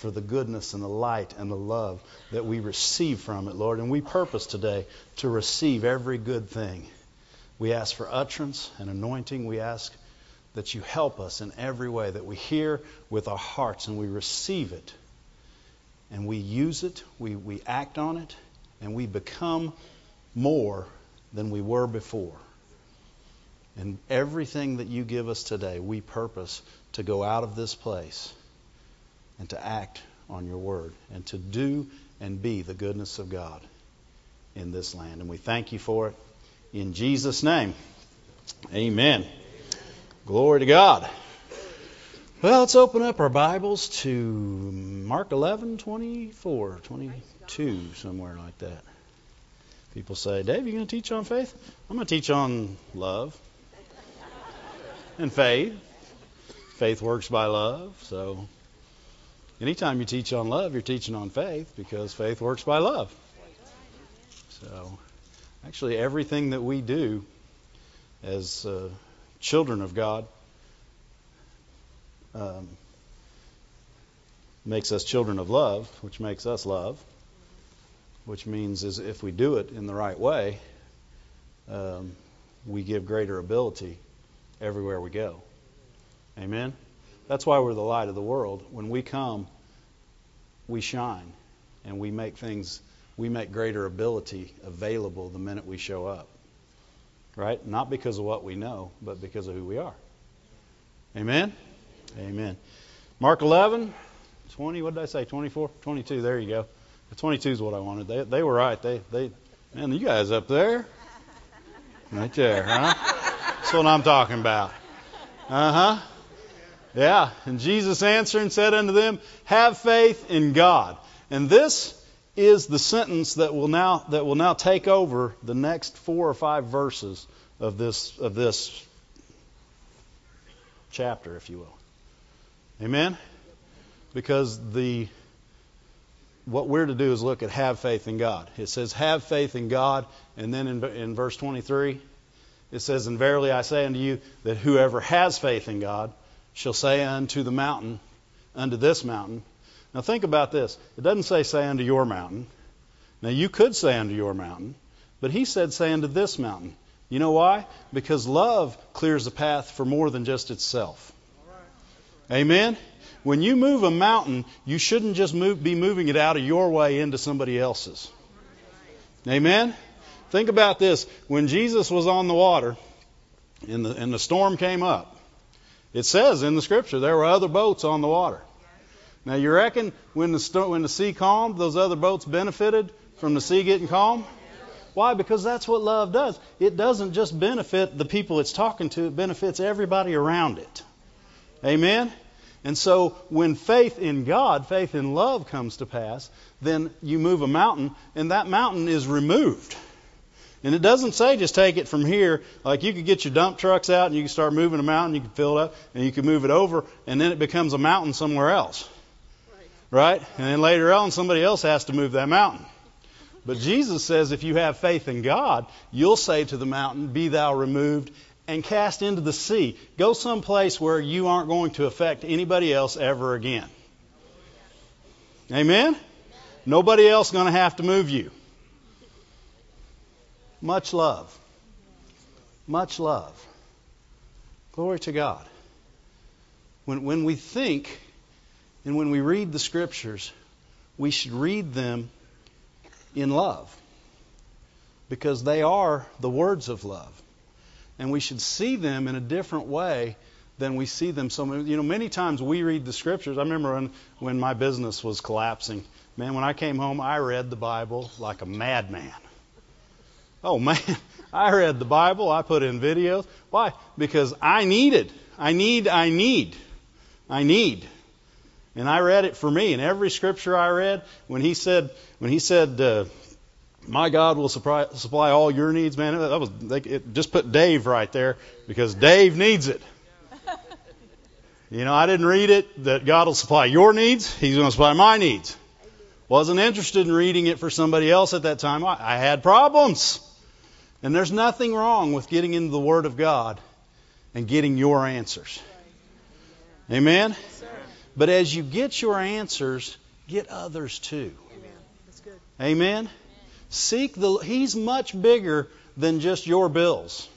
for the goodness and the light and the love that we receive from it, Lord. And we purpose today to receive every good thing. We ask for utterance and anointing. We ask that you help us in every way, that we hear with our hearts and we receive it. And we use it, we, we act on it, and we become more than we were before. And everything that you give us today, we purpose to go out of this place and to act on your word and to do and be the goodness of God in this land. And we thank you for it in Jesus' name. Amen. Glory to God. Well, let's open up our Bibles to Mark 11, 24, 22, somewhere like that. People say, Dave, you going to teach on faith? I'm going to teach on love and faith. Faith works by love. So, anytime you teach on love, you're teaching on faith because faith works by love. So, actually, everything that we do as uh, children of God um, makes us children of love, which makes us love which means is if we do it in the right way, um, we give greater ability everywhere we go. Amen. That's why we're the light of the world. When we come, we shine, and we make things, we make greater ability available the minute we show up. Right? Not because of what we know, but because of who we are. Amen. Amen. Mark 11, 20. What did I say? 24, 22. There you go. 22 is what I wanted. They, they were right. They, they, man, you guys up there, right there, huh? That's what I'm talking about. Uh huh. Yeah. And Jesus answered and said unto them, Have faith in God. And this is the sentence that will now that will now take over the next four or five verses of this of this chapter, if you will. Amen. Because the what we're to do is look at have faith in God. It says, have faith in God. And then in, in verse 23, it says, And verily I say unto you that whoever has faith in God shall say unto the mountain, unto this mountain. Now think about this. It doesn't say, say unto your mountain. Now you could say unto your mountain, but he said, say unto this mountain. You know why? Because love clears the path for more than just itself. Amen? When you move a mountain, you shouldn't just move, be moving it out of your way into somebody else's. Amen? Think about this. When Jesus was on the water and the, and the storm came up, it says in the scripture there were other boats on the water. Now, you reckon when the, when the sea calmed, those other boats benefited from the sea getting calm? Why? Because that's what love does. It doesn't just benefit the people it's talking to, it benefits everybody around it. Amen? And so when faith in God, faith in love comes to pass, then you move a mountain, and that mountain is removed. And it doesn't say just take it from here. Like you could get your dump trucks out and you can start moving a mountain, you can fill it up, and you can move it over, and then it becomes a mountain somewhere else. Right? And then later on, somebody else has to move that mountain. But Jesus says if you have faith in God, you'll say to the mountain, Be thou removed, and cast into the sea. Go someplace where you aren't going to affect anybody else ever again. Amen? Nobody else going to have to move you. Much love. Much love. Glory to God. When, when we think and when we read the scriptures, we should read them in love because they are the words of love and we should see them in a different way than we see them. So, you know, many times we read the scriptures. I remember when, when my business was collapsing. Man, when I came home, I read the Bible like a madman. Oh, man. I read the Bible. I put in videos. Why? Because I needed. I need, I need. I need. And I read it for me. And every scripture I read, when he said, when he said, uh, my God will supply, supply all your needs, man. That was they, it, just put Dave right there because Dave needs it. You know, I didn't read it that God will supply your needs. He's going to supply my needs. Wasn't interested in reading it for somebody else at that time. I, I had problems. And there's nothing wrong with getting into the Word of God and getting your answers. Amen? But as you get your answers, get others too. Amen. Amen. Seek the He's much bigger than just your bills.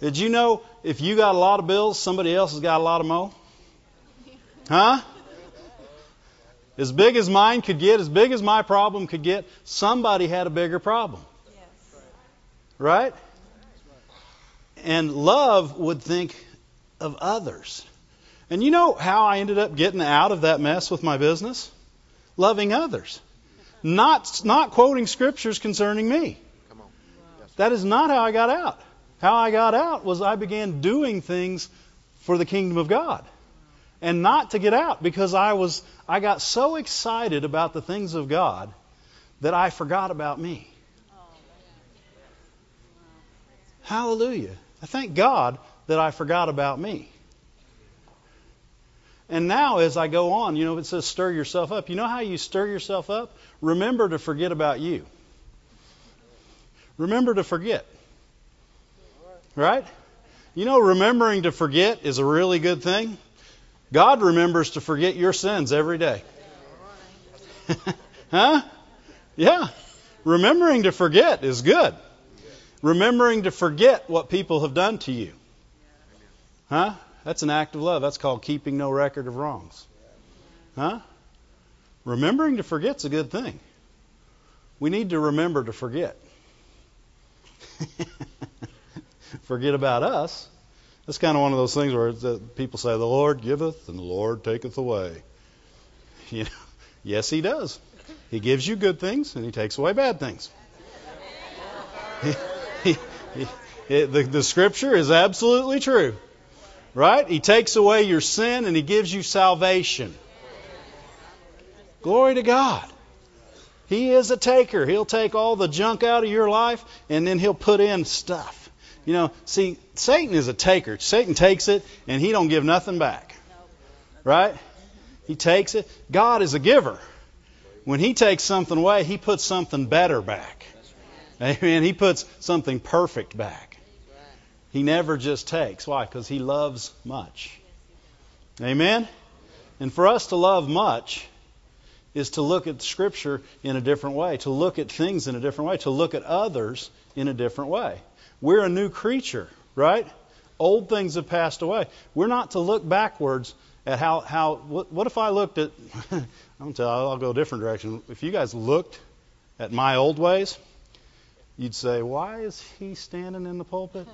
Did you know if you got a lot of bills, somebody else has got a lot of mo? Huh? As big as mine could get, as big as my problem could get, somebody had a bigger problem. Right? And love would think of others. And you know how I ended up getting out of that mess with my business? Loving others. Not, not quoting scriptures concerning me. That is not how I got out. How I got out was I began doing things for the kingdom of God. And not to get out because I was I got so excited about the things of God that I forgot about me. Hallelujah. I thank God that I forgot about me. And now, as I go on, you know, it says stir yourself up. You know how you stir yourself up? Remember to forget about you. Remember to forget. Right? You know, remembering to forget is a really good thing. God remembers to forget your sins every day. huh? Yeah. Remembering to forget is good. Remembering to forget what people have done to you. Huh? That's an act of love. That's called keeping no record of wrongs. Huh? Remembering to forget's a good thing. We need to remember to forget. forget about us. That's kind of one of those things where uh, people say, "The Lord giveth and the Lord taketh away." You know, yes, He does. He gives you good things and He takes away bad things. He, he, he, the, the Scripture is absolutely true, right? He takes away your sin and He gives you salvation. Glory to God. He is a taker. He'll take all the junk out of your life and then he'll put in stuff. You know, see, Satan is a taker. Satan takes it and he don't give nothing back. Right? He takes it. God is a giver. When he takes something away, he puts something better back. Amen. He puts something perfect back. He never just takes. Why? Because he loves much. Amen. And for us to love much is to look at Scripture in a different way, to look at things in a different way, to look at others in a different way. We're a new creature, right? Old things have passed away. We're not to look backwards at how, how what, what if I looked at, I'm tell you, I'll go a different direction. If you guys looked at my old ways, you'd say, why is he standing in the pulpit?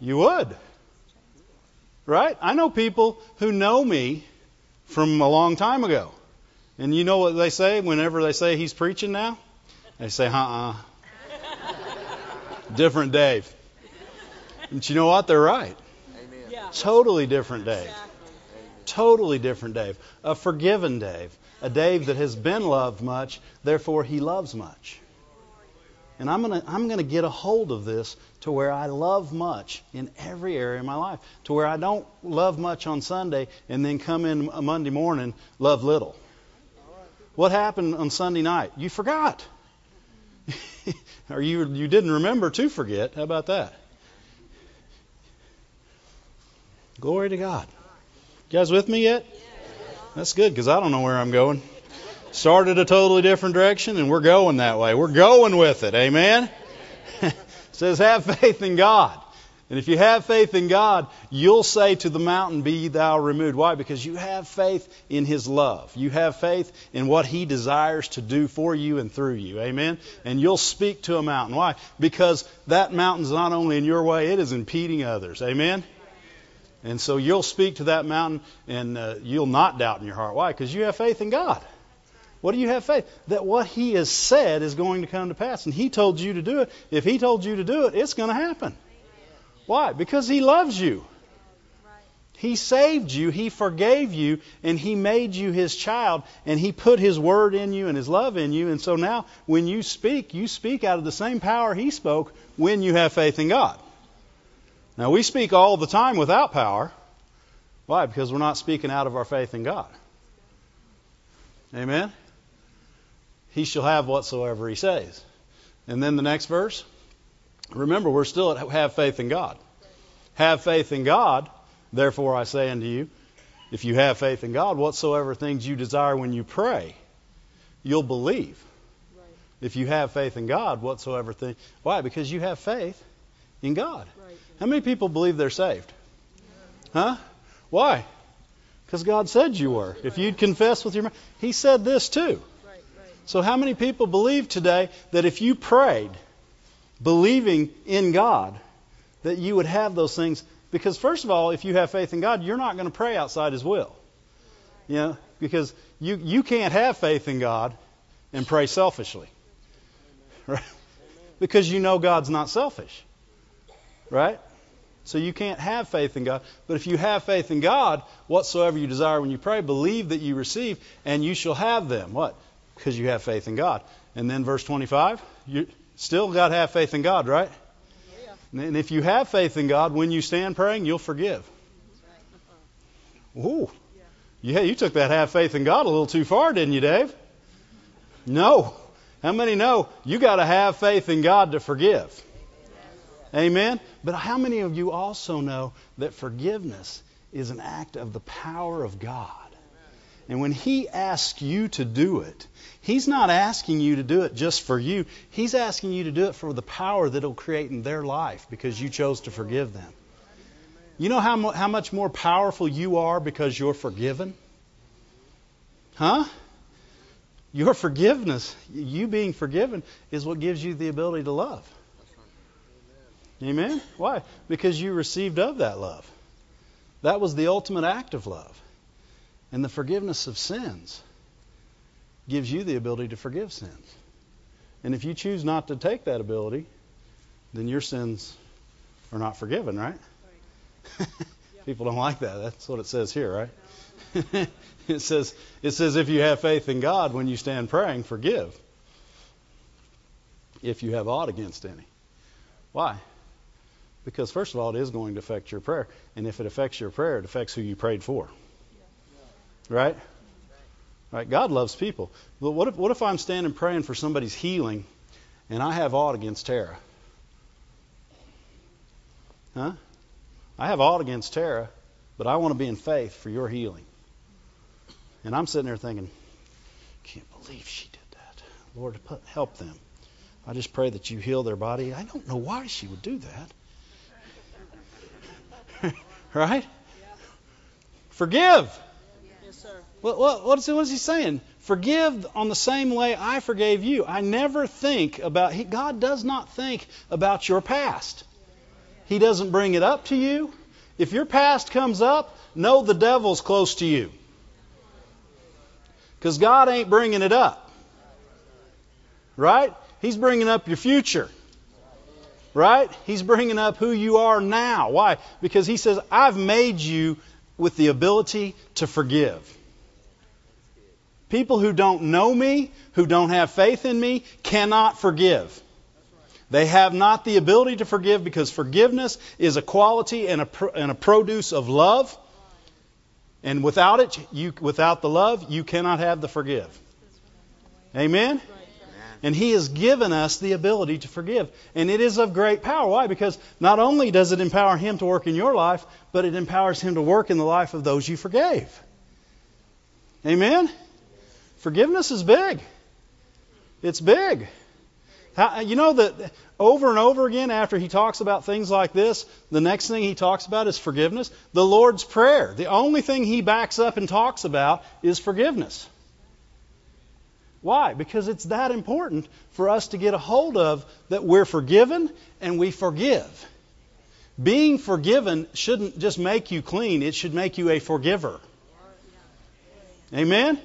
you would. Right? I know people who know me from a long time ago. And you know what they say whenever they say he's preaching now? They say, uh uh Different Dave. But you know what? They're right. Amen. Yeah. Totally different Dave. Exactly. Totally different Dave. A forgiven Dave. A Dave that has been loved much, therefore he loves much. And I'm going to I'm going to get a hold of this to where I love much in every area of my life, to where I don't love much on Sunday and then come in Monday morning love little. What happened on Sunday night? You forgot. or you you didn't remember to forget. How about that? Glory to God. You guys with me yet? That's good because I don't know where I'm going started a totally different direction, and we're going that way. We're going with it. Amen? says, have faith in God. And if you have faith in God, you'll say to the mountain, Be thou removed. Why? Because you have faith in His love. You have faith in what He desires to do for you and through you. Amen? And you'll speak to a mountain. Why? Because that mountain's not only in your way, it is impeding others. Amen? And so you'll speak to that mountain and uh, you'll not doubt in your heart. Why? Because you have faith in God. What do you have faith? That what He has said is going to come to pass. And He told you to do it. If He told you to do it, it's going to happen. Why? Because He loves you. He saved you, He forgave you, and He made you His child, and He put His word in you and His love in you. And so now, when you speak, you speak out of the same power He spoke when you have faith in God. Now, we speak all the time without power. Why? Because we're not speaking out of our faith in God. Amen? he shall have whatsoever he says. And then the next verse. Remember, we're still at have faith in God. Have faith in God Therefore I say unto you, if you have faith in God, whatsoever things you desire when you pray, you'll believe. Right. If you have faith in God, whatsoever thing. Why? Because you have faith in God. Right. How many people believe they're saved? Huh? Why? Because God said you were. If you'd confess with your mouth, He said this too. So how many people believe today that if you prayed, believing in God, that you would have those things? Because first of all, if you have faith in God, you're not going to pray outside His will. You know, because you you can't have faith in God and pray selfishly, right? Because you know God's not selfish, right? So you can't have faith in God. But if you have faith in God, whatsoever you desire when you pray, believe that you receive, and you shall have them. What? Because you have faith in God. And then verse 25, you still got to have faith in God, right? Yeah. And if you have faith in God, when you stand praying, you'll forgive. Ooh. Yeah, you took that have faith in God a little too far, didn't you, Dave? No. How many know you got to have faith in God to forgive? Amen. But how many of you also know that forgiveness is an act of the power of God? And when He asks you to do it, He's not asking you to do it just for you. He's asking you to do it for the power that it'll create in their life because you chose to forgive them. You know how, how much more powerful you are because you're forgiven? Huh? Your forgiveness, you being forgiven, is what gives you the ability to love. Amen? Why? Because you received of that love. That was the ultimate act of love. And the forgiveness of sins gives you the ability to forgive sins. And if you choose not to take that ability, then your sins are not forgiven, right? People don't like that. That's what it says here, right? it says it says if you have faith in God when you stand praying, forgive. If you have aught against any. Why? Because first of all, it is going to affect your prayer, and if it affects your prayer, it affects who you prayed for. Right? Right? God loves people. But what if what if I'm standing praying for somebody's healing, and I have aught against Tara? Huh? I have aught against Tara, but I want to be in faith for your healing. And I'm sitting there thinking, can't believe she did that. Lord, help them. I just pray that you heal their body. I don't know why she would do that. Right? Forgive. Yes, sir. What, what, what, is, what is he saying? Forgive on the same way I forgave you. I never think about, he, God does not think about your past. He doesn't bring it up to you. If your past comes up, know the devil's close to you. Because God ain't bringing it up. Right? He's bringing up your future. Right? He's bringing up who you are now. Why? Because He says, I've made you with the ability to forgive. People who don't know me, who don't have faith in me, cannot forgive. They have not the ability to forgive because forgiveness is a quality and a, and a produce of love. And without it, you, without the love, you cannot have the forgive. Amen? And He has given us the ability to forgive. And it is of great power. Why? Because not only does it empower Him to work in your life, but it empowers Him to work in the life of those you forgave. Amen? Forgiveness is big. It's big. You know that over and over again, after he talks about things like this, the next thing he talks about is forgiveness. The Lord's Prayer. The only thing he backs up and talks about is forgiveness. Why? Because it's that important for us to get a hold of that we're forgiven and we forgive. Being forgiven shouldn't just make you clean, it should make you a forgiver. Amen?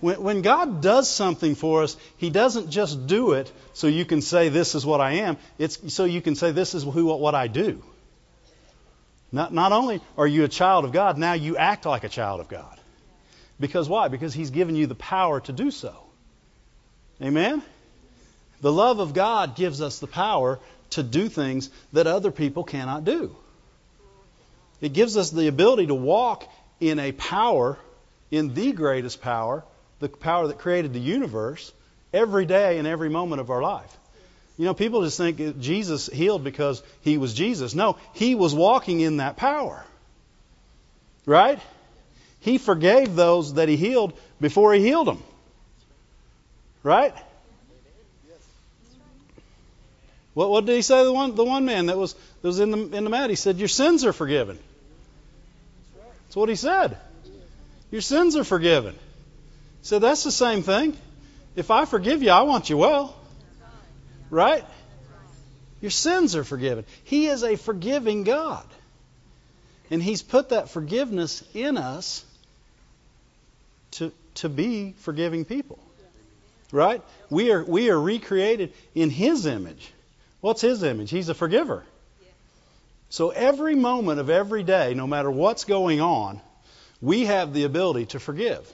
When, when God does something for us, He doesn't just do it so you can say, This is what I am. It's so you can say, This is who, what I do. Not, not only are you a child of God, now you act like a child of God. Because why? Because He's given you the power to do so. Amen? The love of God gives us the power to do things that other people cannot do. It gives us the ability to walk in a power, in the greatest power, the power that created the universe, every day and every moment of our life. You know, people just think Jesus healed because he was Jesus. No, he was walking in that power. Right? He forgave those that he healed before he healed them. Right? What, what did he say to the one, the one man that was, that was in, the, in the mat? He said, Your sins are forgiven. That's what he said. Your sins are forgiven. He said, That's the same thing. If I forgive you, I want you well. Right? Your sins are forgiven. He is a forgiving God. And He's put that forgiveness in us to, to be forgiving people. Right? We are, we are recreated in His image. What's His image? He's a forgiver. So every moment of every day, no matter what's going on, we have the ability to forgive.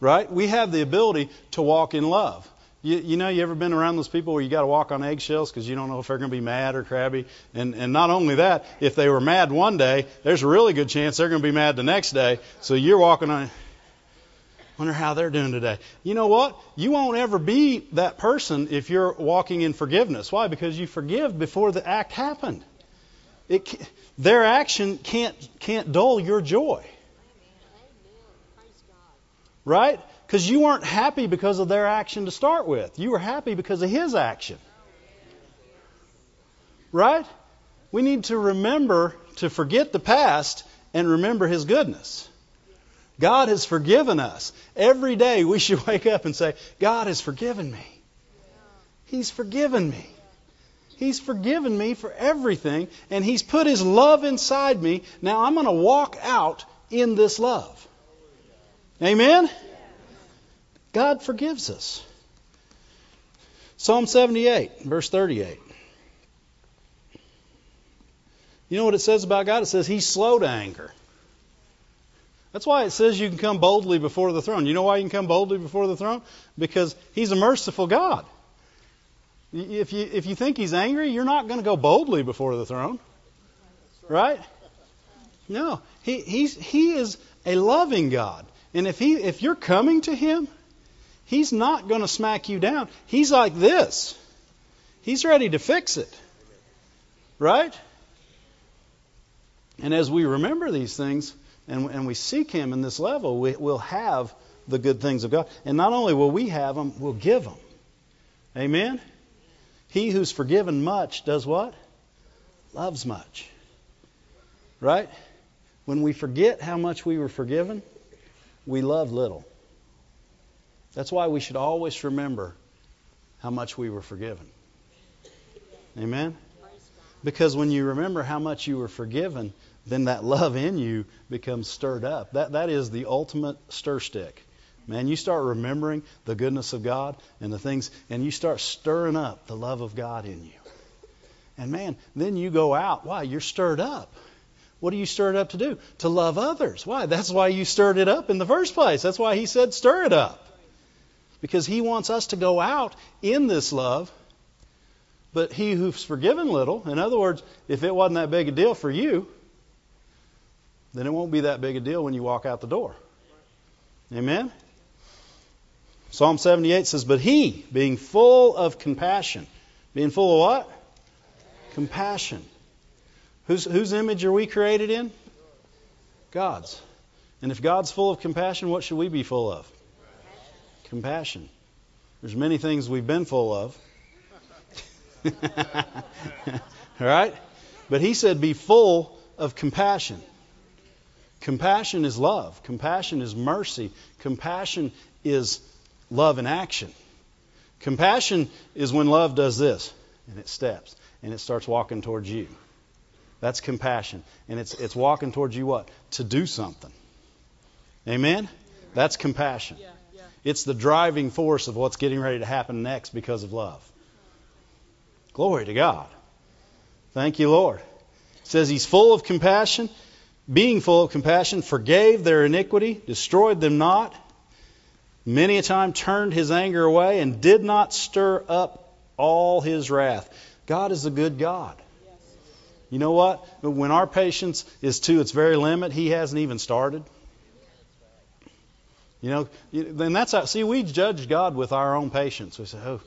Right? We have the ability to walk in love. You, you know, you ever been around those people where you got to walk on eggshells because you don't know if they're going to be mad or crabby? And, and not only that, if they were mad one day, there's a really good chance they're going to be mad the next day. So you're walking on. Wonder how they're doing today. You know what? You won't ever be that person if you're walking in forgiveness. Why? Because you forgive before the act happened. It, their action can't can't dull your joy. Right? Because you weren't happy because of their action to start with. You were happy because of his action. Right? We need to remember to forget the past and remember his goodness. God has forgiven us. Every day we should wake up and say, God has forgiven me. He's forgiven me. He's forgiven me for everything, and He's put His love inside me. Now I'm going to walk out in this love. Amen? God forgives us. Psalm 78, verse 38. You know what it says about God? It says He's slow to anger. That's why it says you can come boldly before the throne. You know why you can come boldly before the throne? Because He's a merciful God. If you, if you think He's angry, you're not going to go boldly before the throne. Right? No. He, he's, he is a loving God. And if, he, if you're coming to Him, He's not going to smack you down. He's like this. He's ready to fix it. Right? And as we remember these things and, and we seek Him in this level, we, will have the good things of God. And not only will we have them, we'll give them. Amen? He who's forgiven much does what? Loves much. Right? When we forget how much we were forgiven, we love little. That's why we should always remember how much we were forgiven. Amen? Because when you remember how much you were forgiven, then that love in you becomes stirred up. That, that is the ultimate stir stick. Man, you start remembering the goodness of God and the things, and you start stirring up the love of God in you. And man, then you go out. Why? You're stirred up. What are you stirred up to do? To love others. Why? That's why you stirred it up in the first place. That's why he said, stir it up because he wants us to go out in this love. But he who's forgiven little, in other words, if it wasn't that big a deal for you, then it won't be that big a deal when you walk out the door. Amen? Psalm 78 says, But he, being full of compassion, being full of what? Compassion. Whose, whose image are we created in? God's. And if God's full of compassion, what should we be full of? compassion. There's many things we've been full of. All right? But he said, be full of compassion. Compassion is love. Compassion is mercy. Compassion is love in action. Compassion is when love does this, and it steps, and it starts walking towards you. That's compassion. And it's, it's walking towards you what? To do something. Amen? That's compassion. Yeah. It's the driving force of what's getting ready to happen next because of love. Glory to God. Thank you, Lord. It says he's full of compassion, being full of compassion, forgave their iniquity, destroyed them not, many a time turned his anger away, and did not stir up all his wrath. God is a good God. You know what? When our patience is to its very limit, he hasn't even started. You know, then that's how, see, we judge God with our own patience. We say, oh,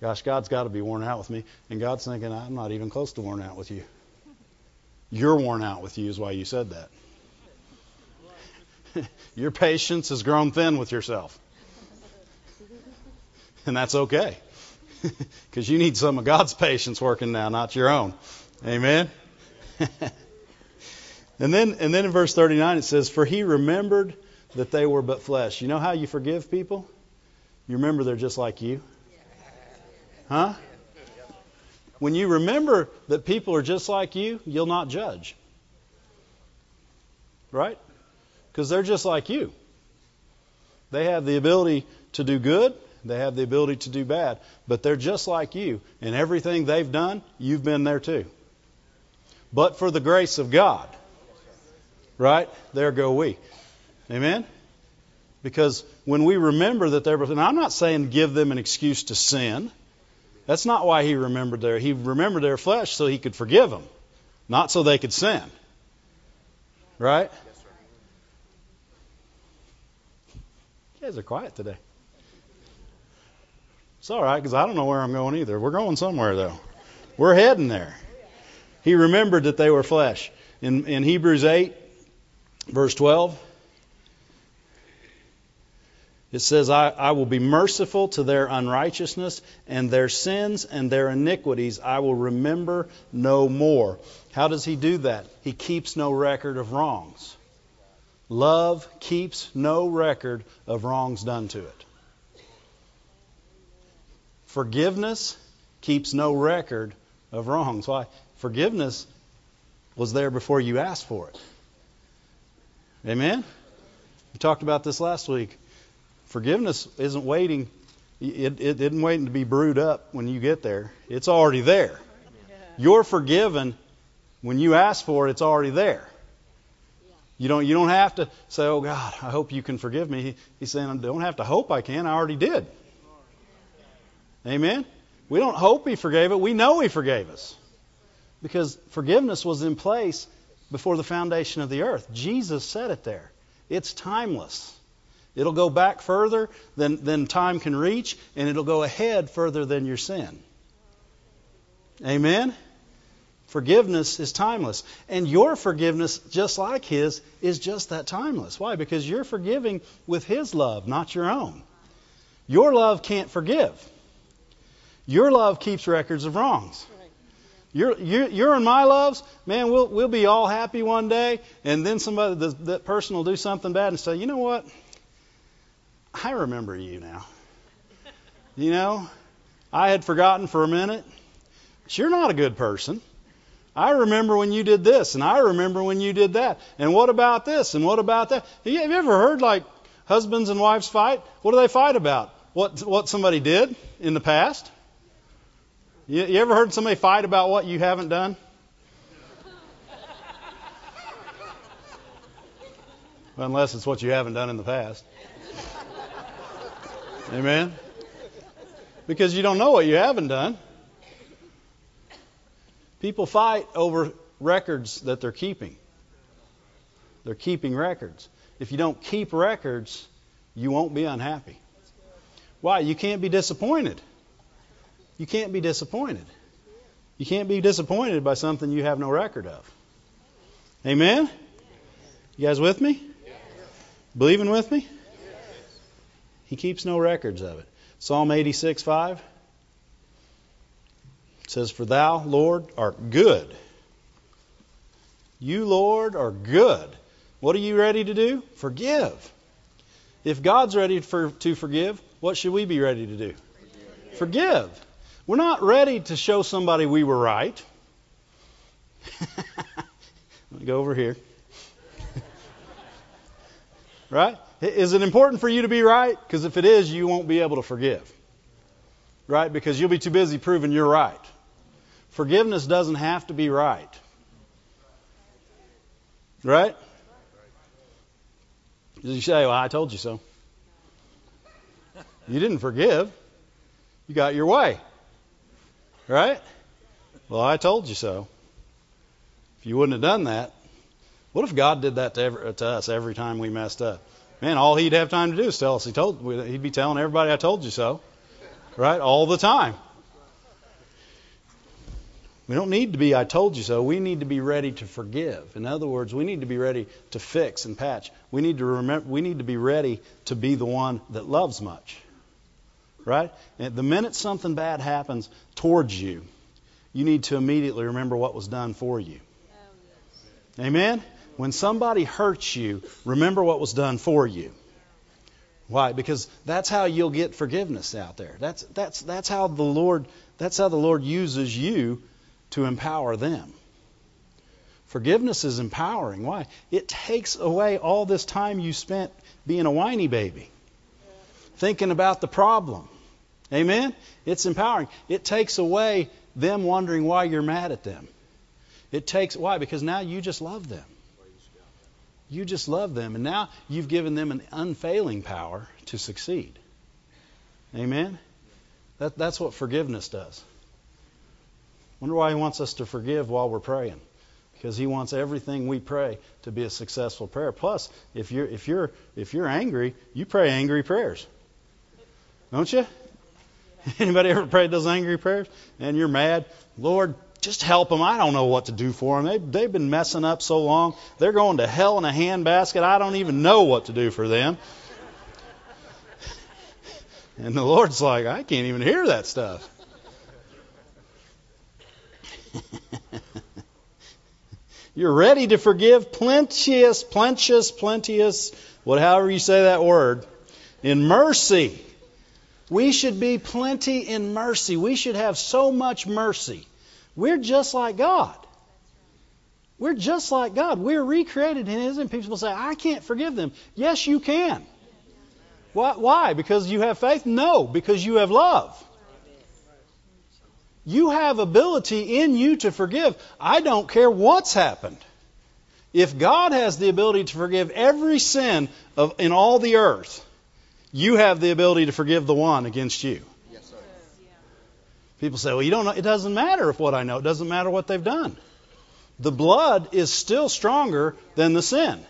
gosh, God's got to be worn out with me. And God's thinking, I'm not even close to worn out with you. You're worn out with you, is why you said that. your patience has grown thin with yourself. And that's okay. Because you need some of God's patience working now, not your own. Amen. and then and then in verse 39 it says, "For he remembered that they were but flesh." You know how you forgive people? You remember they're just like you. Huh? When you remember that people are just like you, you'll not judge. Right? Because they're just like you. They have the ability to do good, they have the ability to do bad, but they're just like you. And everything they've done, you've been there too. But for the grace of God, right? There go we. Amen? Because when we remember that they're, and I'm not saying give them an excuse to sin. That's not why he remembered their, he remembered their flesh so he could forgive them, not so they could sin. Right? Yes, You guys are quiet today. It's all right because I don't know where I'm going either. We're going somewhere though. We're heading there. He remembered that they were flesh. In, in Hebrews 8, verse 12, it says, I, I will be merciful to their unrighteousness, and their sins and their iniquities I will remember no more. How does he do that? He keeps no record of wrongs. Love keeps no record of wrongs done to it. Forgiveness keeps no record of wrongs. Why? Forgiveness was there before you asked for it. Amen? We talked about this last week. Forgiveness isn't waiting. It, it isn't waiting to be brewed up when you get there. It's already there. You're forgiven when you ask for it. It's already there. You don't. You don't have to say, "Oh God, I hope you can forgive me." He, he's saying, "I don't have to hope I can. I already did." Amen? We don't hope He forgave it. We know He forgave us. Because forgiveness was in place before the foundation of the earth. Jesus said it there. It's timeless. It'll go back further than, than time can reach, and it'll go ahead further than your sin. Amen? Forgiveness is timeless. And your forgiveness, just like His, is just that timeless. Why? Because you're forgiving with His love, not your own. Your love can't forgive. Your love keeps records of wrongs. Your, your, your and my loves, man, we'll, we'll be all happy one day, and then somebody, the, that person will do something bad and say, you know what? I remember you now. You know, I had forgotten for a minute. You're not a good person. I remember when you did this, and I remember when you did that. And what about this? And what about that? Have you ever heard like husbands and wives fight? What do they fight about? What what somebody did in the past? You, you ever heard somebody fight about what you haven't done? Unless it's what you haven't done in the past. Amen? Because you don't know what you haven't done. People fight over records that they're keeping. They're keeping records. If you don't keep records, you won't be unhappy. Why? You can't be disappointed. You can't be disappointed. You can't be disappointed by something you have no record of. Amen? You guys with me? Believing with me? He keeps no records of it. Psalm 86, 5 says, For thou, Lord, art good. You, Lord, are good. What are you ready to do? Forgive. If God's ready for, to forgive, what should we be ready to do? Forgive. forgive. We're not ready to show somebody we were right. Let me go over here. right? Is it important for you to be right? Because if it is, you won't be able to forgive. Right? Because you'll be too busy proving you're right. Forgiveness doesn't have to be right. Right? You say, Well, I told you so. You didn't forgive. You got your way. Right? Well, I told you so. If you wouldn't have done that, what if God did that to, every, to us every time we messed up? Man, all he'd have time to do is tell us. He told he'd be telling everybody, "I told you so," right? All the time. We don't need to be, I told you so. We need to be ready to forgive. In other words, we need to be ready to fix and patch. We need to remember, we need to be ready to be the one that loves much. Right? And the minute something bad happens towards you, you need to immediately remember what was done for you. Oh, Amen? When somebody hurts you, remember what was done for you. Why? Because that's how you'll get forgiveness out there. That's that's that's how the Lord that's how the Lord uses you to empower them. Forgiveness is empowering. Why? It takes away all this time you spent being a whiny baby, thinking about the problem. Amen? It's empowering. It takes away them wondering why you're mad at them. It takes why? Because now you just love them. You just love them, and now you've given them an unfailing power to succeed. Amen? That, that's what forgiveness does. Wonder why he wants us to forgive while we're praying. Because he wants everything we pray to be a successful prayer. Plus, if you're if you're if you're angry, you pray angry prayers. Don't you? Anybody ever prayed those angry prayers? And you're mad? Lord, just help them. I don't know what to do for them. They, they've been messing up so long. They're going to hell in a handbasket. I don't even know what to do for them. And the Lord's like, I can't even hear that stuff. You're ready to forgive plenteous, plenteous, plenteous, whatever you say that word, in mercy. We should be plenty in mercy. We should have so much mercy. We're just like God. We're just like God. We're recreated in His image. People say, I can't forgive them. Yes, you can. Why? Because you have faith? No, because you have love. You have ability in you to forgive. I don't care what's happened. If God has the ability to forgive every sin of, in all the earth, you have the ability to forgive the one against you. People say, well, you don't know. It doesn't matter if what I know. It doesn't matter what they've done. The blood is still stronger than the sin.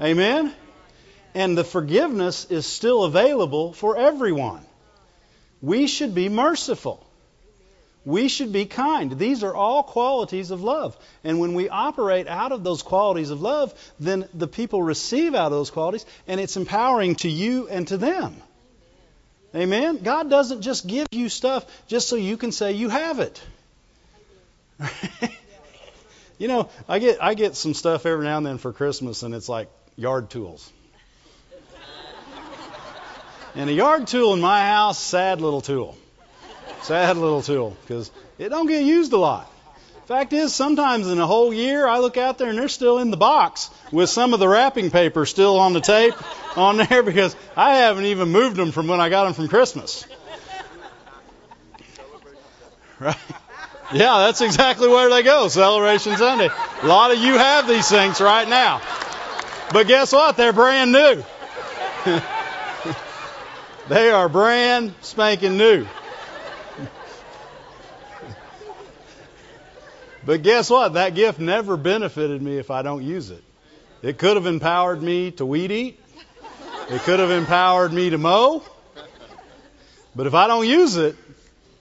Amen? And the forgiveness is still available for everyone. We should be merciful. We should be kind. These are all qualities of love. And when we operate out of those qualities of love, then the people receive out of those qualities, and it's empowering to you and to them. Amen? God doesn't just give you stuff just so you can say you have it. you know, I get I get some stuff every now and then for Christmas, and it's like yard tools. and a yard tool in my house, sad little tool. Sad little tool because it don't get used a lot. Fact is, sometimes in a whole year, I look out there and they're still in the box with some of the wrapping paper still on the tape on there because I haven't even moved them from when I got them from Christmas. Right? Yeah, that's exactly where they go. Celebration Sunday. A lot of you have these things right now. But guess what? They're brand new. they are brand spanking new. But guess what? That gift never benefited me if I don't use it. It could have empowered me to weed eat. It could have empowered me to mow. But if I don't use it,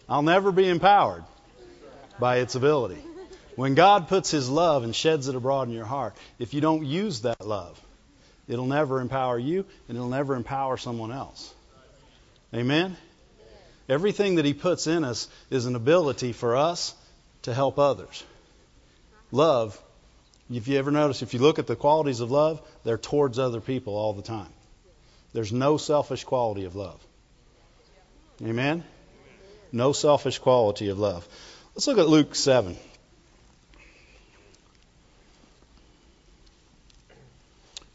I'll never be empowered by its ability. When God puts His love and sheds it abroad in your heart, if you don't use that love, it'll never empower you and it'll never empower someone else. Amen? Everything that He puts in us is an ability for us to help others. Love, if you ever notice, if you look at the qualities of love, they're towards other people all the time. There's no selfish quality of love. Amen? No selfish quality of love. Let's look at Luke 7.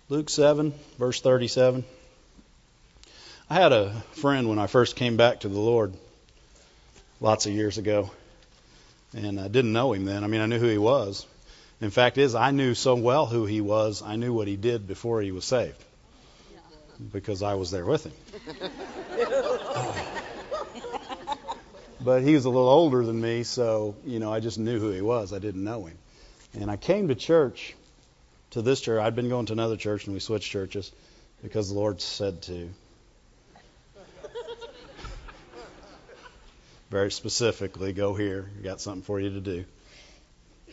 Luke 7, verse 37. I had a friend when I first came back to the Lord lots of years ago and I didn't know him then. I mean, I knew who he was. In fact, is I knew so well who he was. I knew what he did before he was saved because I was there with him. but he was a little older than me, so you know, I just knew who he was. I didn't know him. And I came to church, to this church. I'd been going to another church, and we switched churches because the Lord said to. very specifically, go here. Got something for you to do.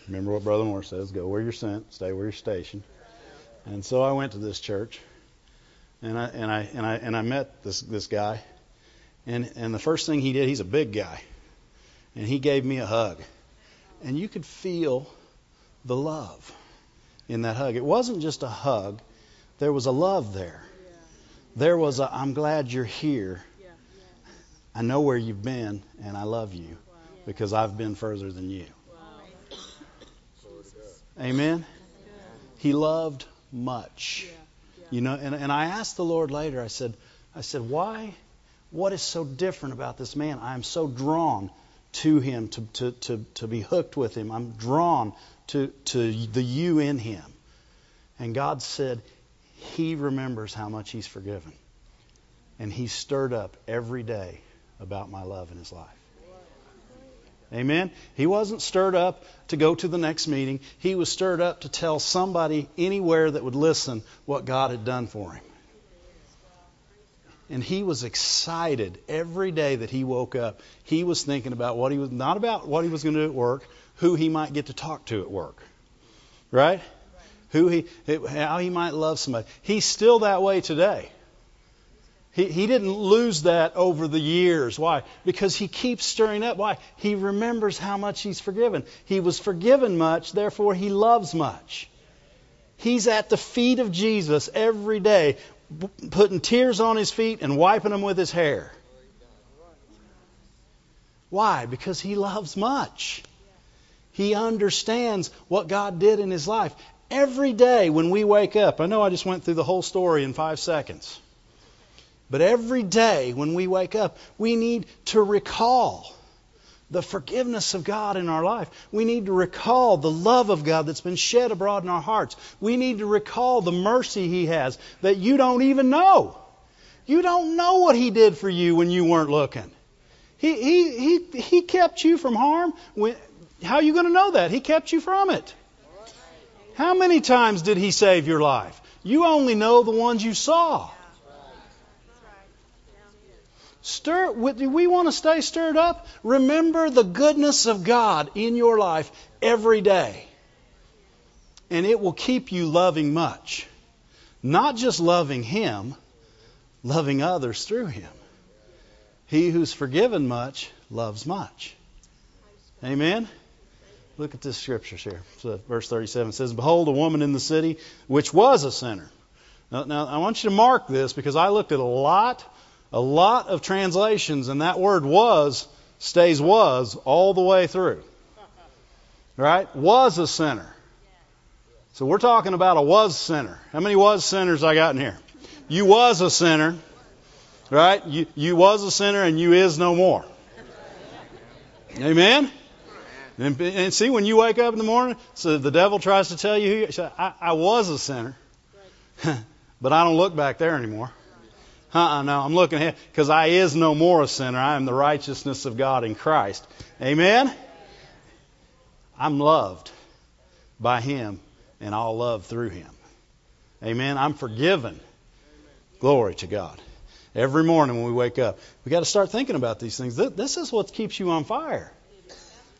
Remember what Brother Moore says: go where you're sent, stay where you're stationed. And so I went to this church, and I and I and I and I met this this guy, and and the first thing he did, he's a big guy, and he gave me a hug, and you could feel the love in that hug. It wasn't just a hug; there was a love there. There was a I'm glad you're here. I know where you've been, and I love you because I've been further than you. Amen. He loved much. You know, and, and I asked the Lord later, I said, I said, why, what is so different about this man? I am so drawn to him, to, to, to, to be hooked with him. I'm drawn to, to the you in him. And God said, He remembers how much He's forgiven. And He's stirred up every day about my love in His life. Amen. He wasn't stirred up to go to the next meeting. He was stirred up to tell somebody anywhere that would listen what God had done for him. And he was excited every day that he woke up. He was thinking about what he was not about what he was going to do at work, who he might get to talk to at work. Right? Who he how he might love somebody. He's still that way today. He, he didn't lose that over the years. Why? Because he keeps stirring up. Why? He remembers how much he's forgiven. He was forgiven much, therefore he loves much. He's at the feet of Jesus every day, putting tears on his feet and wiping them with his hair. Why? Because he loves much. He understands what God did in his life. Every day when we wake up, I know I just went through the whole story in five seconds. But every day when we wake up, we need to recall the forgiveness of God in our life. We need to recall the love of God that's been shed abroad in our hearts. We need to recall the mercy He has that you don't even know. You don't know what He did for you when you weren't looking. He, he, he, he kept you from harm. How are you going to know that? He kept you from it. How many times did He save your life? You only know the ones you saw. Stir, we want to stay stirred up? Remember the goodness of God in your life every day. And it will keep you loving much. Not just loving Him, loving others through Him. He who's forgiven much loves much. Amen? Look at this scripture here. So verse 37 says, Behold, a woman in the city which was a sinner. Now, now, I want you to mark this because I looked at a lot a lot of translations, and that word was stays was all the way through. Right? Was a sinner. So we're talking about a was sinner. How many was sinners I got in here? You was a sinner. Right? You, you was a sinner and you is no more. Amen? And, and see, when you wake up in the morning, so the devil tries to tell you, I, I was a sinner, but I don't look back there anymore. Uh-uh, no, I'm looking ahead because I is no more a sinner. I am the righteousness of God in Christ. Amen? I'm loved by Him and I'll love through Him. Amen? I'm forgiven. Glory to God. Every morning when we wake up, we got to start thinking about these things. This is what keeps you on fire.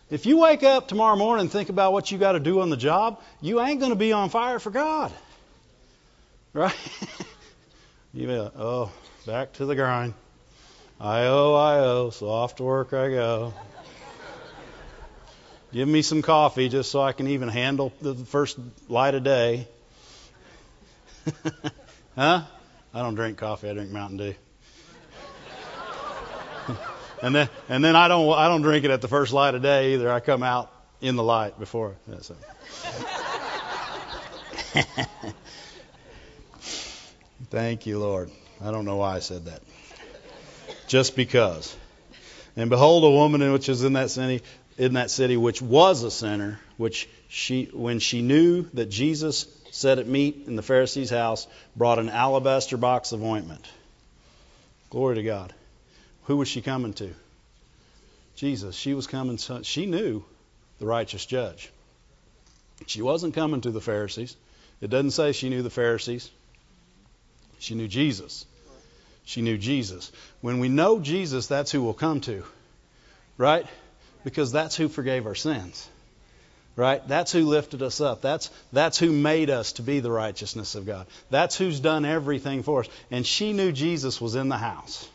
If you wake up tomorrow morning and think about what you got to do on the job, you ain't going to be on fire for God. Right? you may, oh, back to the grind. I owe, I owe, so off to work I go. Give me some coffee just so I can even handle the first light of day. huh? I don't drink coffee. I drink Mountain Dew. and then and then I don't I don't drink it at the first light of day either. I come out in the light before. Yeah, so. Thank you, Lord. I don't know why I said that. Just because. And behold, a woman which is in that city, in that city, which was a sinner, which she, when she knew that Jesus sat at meat in the Pharisee's house, brought an alabaster box of ointment. Glory to God. Who was she coming to? Jesus. She was coming. To, she knew the righteous judge. She wasn't coming to the Pharisees. It doesn't say she knew the Pharisees. She knew Jesus. She knew Jesus. When we know Jesus, that's who we'll come to. Right? Because that's who forgave our sins. Right? That's who lifted us up. That's that's who made us to be the righteousness of God. That's who's done everything for us. And she knew Jesus was in the house.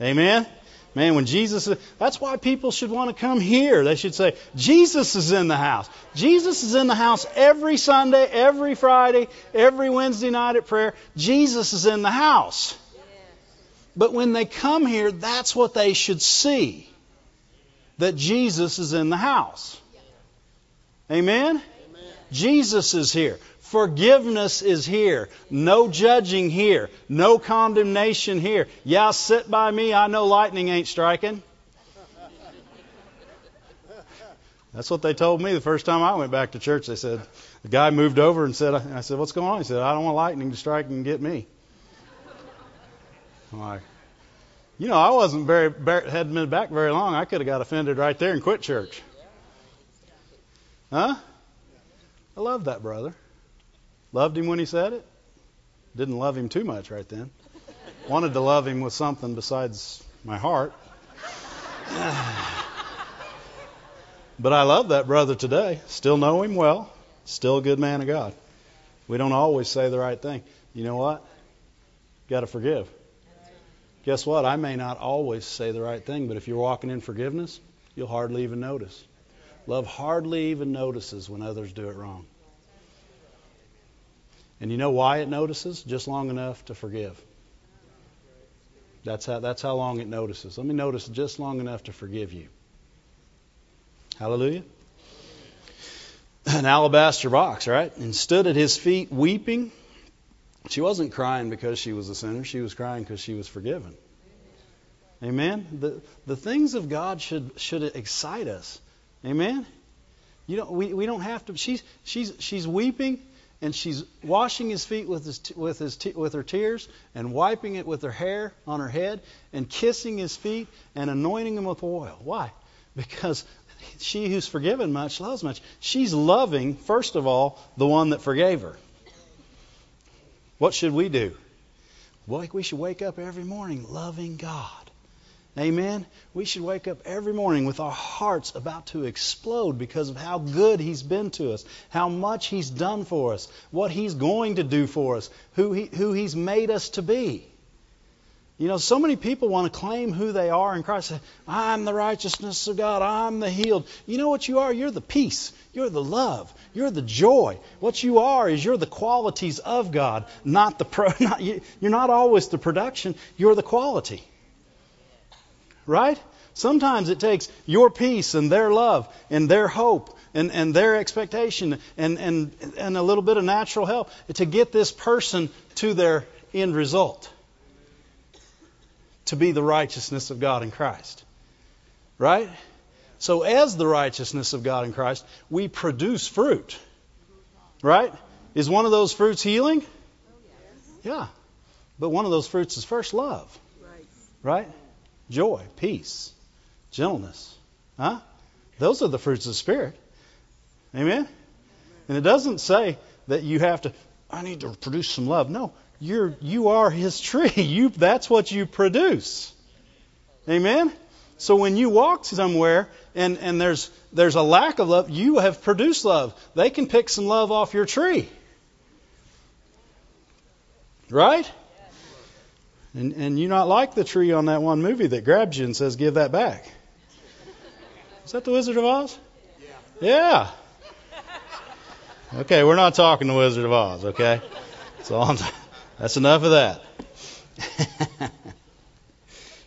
Amen. Man, when Jesus, that's why people should want to come here. They should say, Jesus is in the house. Jesus is in the house every Sunday, every Friday, every Wednesday night at prayer. Jesus is in the house. But when they come here, that's what they should see that Jesus is in the house. Amen? Amen? Jesus is here. Forgiveness is here. No judging here. No condemnation here. Yeah, sit by me. I know lightning ain't striking. That's what they told me the first time I went back to church. They said, the guy moved over and said, I said, what's going on? He said, I don't want lightning to strike and get me. I'm like, you know, I wasn't very, hadn't been back very long. I could have got offended right there and quit church. Huh? I loved that brother. Loved him when he said it. Didn't love him too much right then. Wanted to love him with something besides my heart. but I love that brother today. Still know him well. Still a good man of God. We don't always say the right thing. You know what? Got to forgive. Guess what? I may not always say the right thing, but if you're walking in forgiveness, you'll hardly even notice. Love hardly even notices when others do it wrong. And you know why it notices? Just long enough to forgive. That's how, that's how long it notices. Let me notice just long enough to forgive you. Hallelujah. An alabaster box, right? And stood at his feet weeping. She wasn't crying because she was a sinner. She was crying because she was forgiven. Amen. The the things of God should should excite us. Amen. You don't we, we don't have to she's she's she's weeping and she's washing his feet with his with his with her tears and wiping it with her hair on her head and kissing his feet and anointing him with oil. Why? Because she who's forgiven much loves much. She's loving first of all the one that forgave her. What should we do? Well, we should wake up every morning loving God. Amen. We should wake up every morning with our hearts about to explode because of how good He's been to us, how much He's done for us, what He's going to do for us, who, he, who He's made us to be. You know, so many people want to claim who they are in Christ. I'm the righteousness of God. I'm the healed. You know what you are? You're the peace. You're the love. You're the joy. What you are is you're the qualities of God, not the pro. Not, you're not always the production. You're the quality. Right? Sometimes it takes your peace and their love and their hope and, and their expectation and, and, and a little bit of natural help to get this person to their end result. To be the righteousness of God in Christ. Right? So, as the righteousness of God in Christ, we produce fruit. Right? Is one of those fruits healing? Yeah. But one of those fruits is first love. Right? joy, peace, gentleness. Huh? Those are the fruits of the Spirit. Amen? And it doesn't say that you have to, I need to produce some love. No, you're, you are His tree. You, that's what you produce. Amen? So when you walk somewhere and, and there's, there's a lack of love, you have produced love. They can pick some love off your tree. Right? And, and you not like the tree on that one movie that grabs you and says, give that back. Is that the Wizard of Oz? Yeah. yeah. Okay, we're not talking the Wizard of Oz, okay? So that's enough of that.